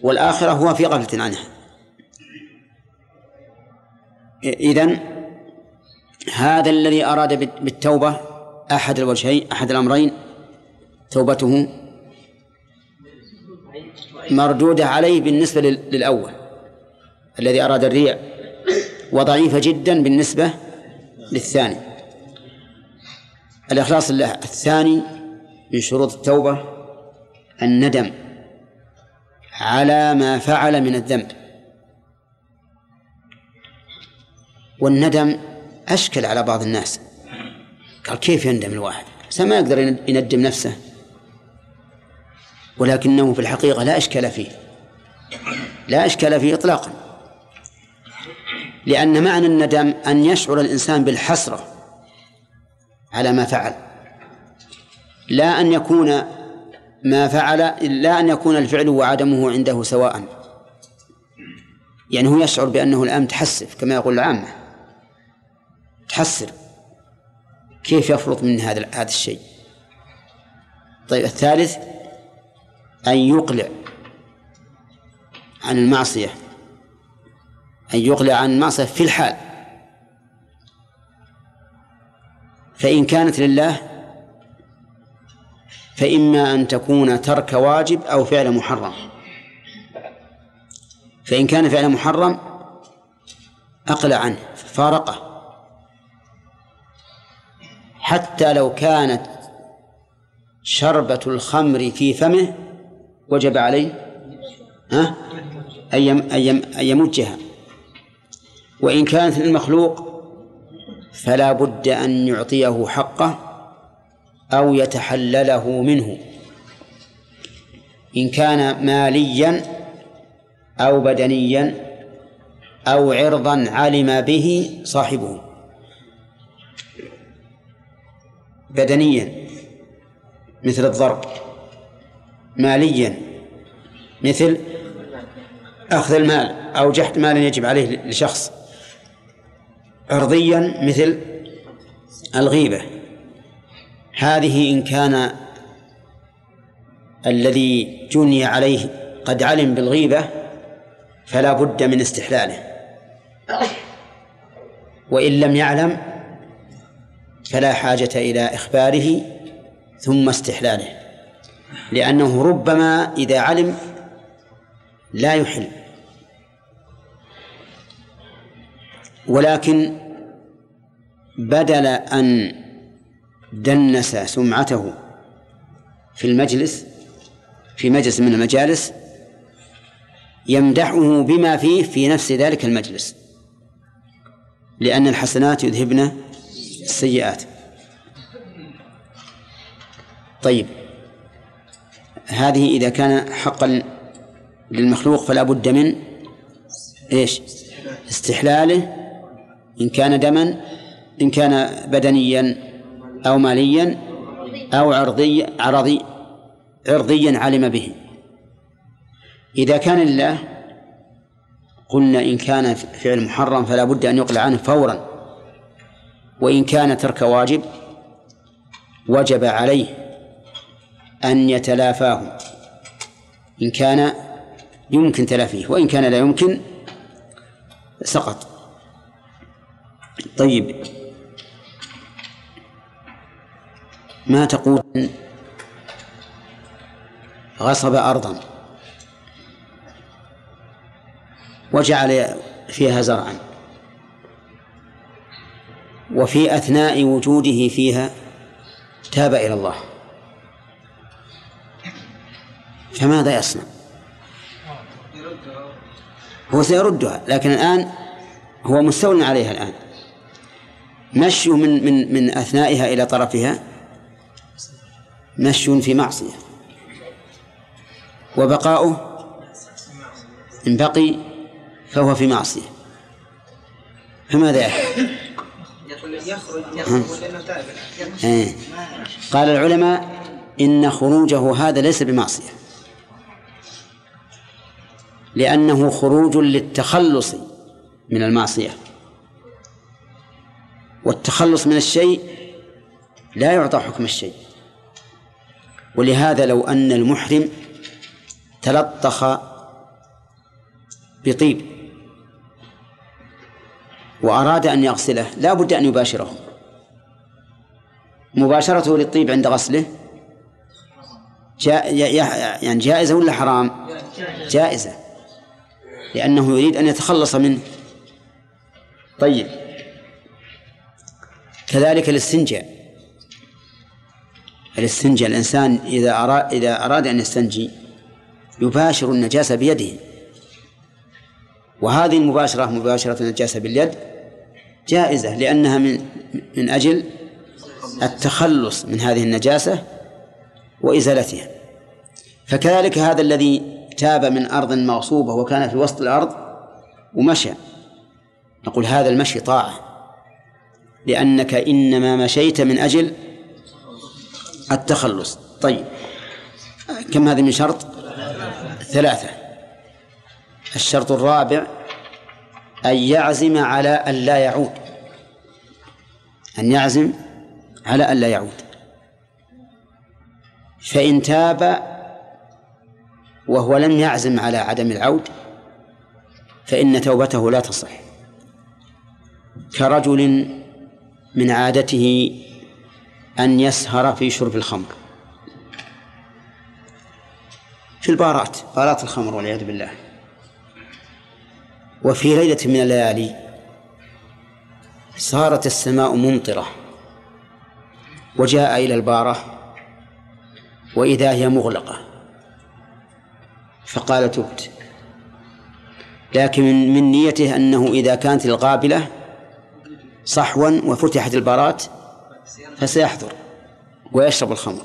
S1: والآخرة هو في غفلة عنها. إذن هذا الذي أراد بالتوبة أحد الوجهين أحد الأمرين. توبته مردودة عليه بالنسبة للأول. الذي أراد الريع وضعيفة جدا بالنسبة للثاني. الإخلاص لله الثاني من شروط التوبة الندم على ما فعل من الذنب. والندم أشكل على بعض الناس. قال كيف يندم الواحد؟ ما يقدر يندم نفسه. ولكنه في الحقيقة لا إشكال فيه. لا إشكال فيه إطلاقا. لأن معنى الندم أن يشعر الإنسان بالحسرة على ما فعل. لا أن يكون ما فعل لا أن يكون الفعل وعدمه عنده سواء. يعني هو يشعر بأنه الآن تحسف كما يقول العامة. تحسر كيف يفرط من هذا هذا الشيء؟ طيب الثالث أن يقلع عن المعصية. أن يقلع عن المعصية في الحال. فإن كانت لله فإما أن تكون ترك واجب أو فعل محرم. فإن كان فعل محرم أقلع عنه فارقه حتى لو كانت شربة الخمر في فمه وجب عليه ها؟ أن يمجها. وإن كانت للمخلوق فلا بد أن يعطيه حقه أو يتحلله منه. إن كان ماليا أو بدنيا أو عرضا علم به صاحبه. بدنيا مثل الضرب. ماليا مثل أخذ المال أو جحد مال يجب عليه لشخص. عرضيا مثل الغيبة. هذه إن كان الذي جني عليه قد علم بالغيبة فلا بد من استحلاله. وإن لم يعلم فلا حاجة إلى إخباره ثم استحلاله لأنه ربما إذا علم لا يحل. ولكن بدل أن دنس سمعته في المجلس في مجلس من المجالس يمدحه بما فيه في نفس ذلك المجلس لأن الحسنات يذهبن السيئات. طيب هذه إذا كان حقا للمخلوق فلا بد من إيش؟ استحلاله إن كان دما إن كان بدنيا أو ماليا أو عرضي عرضي عرضيا علم به. إذا كان لله قلنا إن كان فعل محرم فلا بد أن يقلع عنه فورا. وإن كان ترك واجب وجب عليه أن يتلافاه. إن كان يمكن تلافيه وإن كان لا يمكن سقط طيب ما تقول غصب أرضا وجعل فيها زرعا وفي أثناء وجوده فيها تاب إلى الله فماذا يصنع؟ هو سيردها لكن الآن هو مستول عليها الآن مشي من من من أثنائها إلى طرفها. مشي في معصية. وبقاؤه إن بقي فهو في معصية. فماذا يفعل؟
S4: يخرج يخرج
S1: إيه. قال العلماء إن خروجه هذا ليس بمعصية. لأنه خروج للتخلص من المعصية. والتخلص من الشيء لا يعطى حكم الشيء. ولهذا لو أن المحرم تلطخ بطيب وأراد أن يغسله لا بد أن يباشره. مباشرته للطيب عند غسله جاء يعني جائزة ولا حرام؟ جائزة. لأنه يريد أن يتخلص منه. طيب. كذلك الاستنجاء. الاستنجاء الإنسان إذا أراد إذا أراد أن يستنجي يباشر النجاسة بيده. وهذه المباشرة مباشرة النجاسة باليد جائزة لأنها من من أجل التخلص من هذه النجاسة وإزالتها. فكذلك هذا الذي تاب من أرض مغصوبة وكان في وسط الأرض ومشى. نقول هذا المشي طاعة. لأنك إنما مشيت من أجل التخلص. طيب. كم هذه من شرط؟ ثلاثة. الشرط الرابع أن يعزم على أن لا يعود. أن يعزم على أن لا يعود. فإن تاب وهو لم يعزم على عدم العود فإن توبته لا تصح. كرجل من عادته أن يسهر في شرب الخمر. في البارات بارات الخمر والعياذ بالله. وفي ليلة من الليالي صارت السماء ممطرة وجاء إلى البارة وإذا هي مغلقة. فقال تبت لكن من نيته أنه إذا كانت القابلة صحوا وفتحت البارات فسيحضر ويشرب الخمر.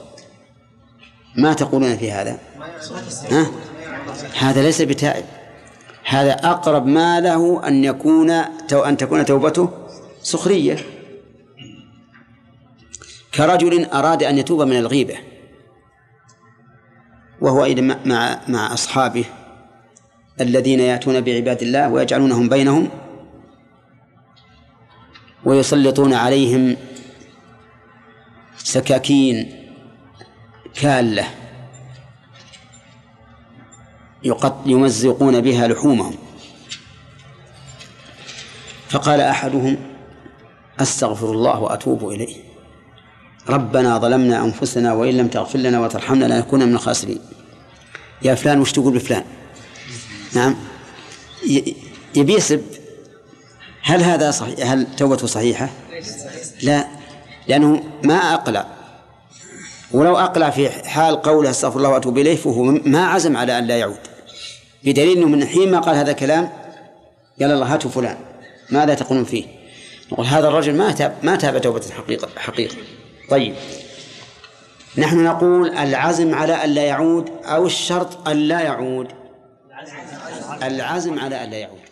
S1: ما تقولون في هذا؟ ها؟ هذا ليس بتائب. هذا أقرب ما له أن يكون أن تكون توبته سخرية. كرجل أراد أن يتوب من الغيبة وهو أيضا مع مع أصحابه الذين يأتون بعباد الله ويجعلونهم بينهم ويسلطون عليهم سكاكين كالة يمزقون بها لحومهم. فقال أحدهم أستغفر الله وأتوب إليه. ربنا ظلمنا أنفسنا وإن لم تغفر لنا وترحمنا لنكون من الخاسرين. يا فلان وش تقول بفلان؟ نعم. يبي يسب هل هذا صحيح؟ هل توبته صحيحة؟ لا لأنه ما أقلع. ولو أقلع في حال قوله أستغفر الله وأتوب إليه فهو ما عزم على أن لا يعود. بدليل أنه من حين ما قال هذا الكلام قال الله هاتوا فلان. ماذا تقولون فيه؟ نقول هذا الرجل ما تاب ما تاب توبة حقيقة حقيقة. طيب. نحن نقول العزم على أن لا يعود أو الشرط أن لا يعود؟ العزم على أن لا يعود.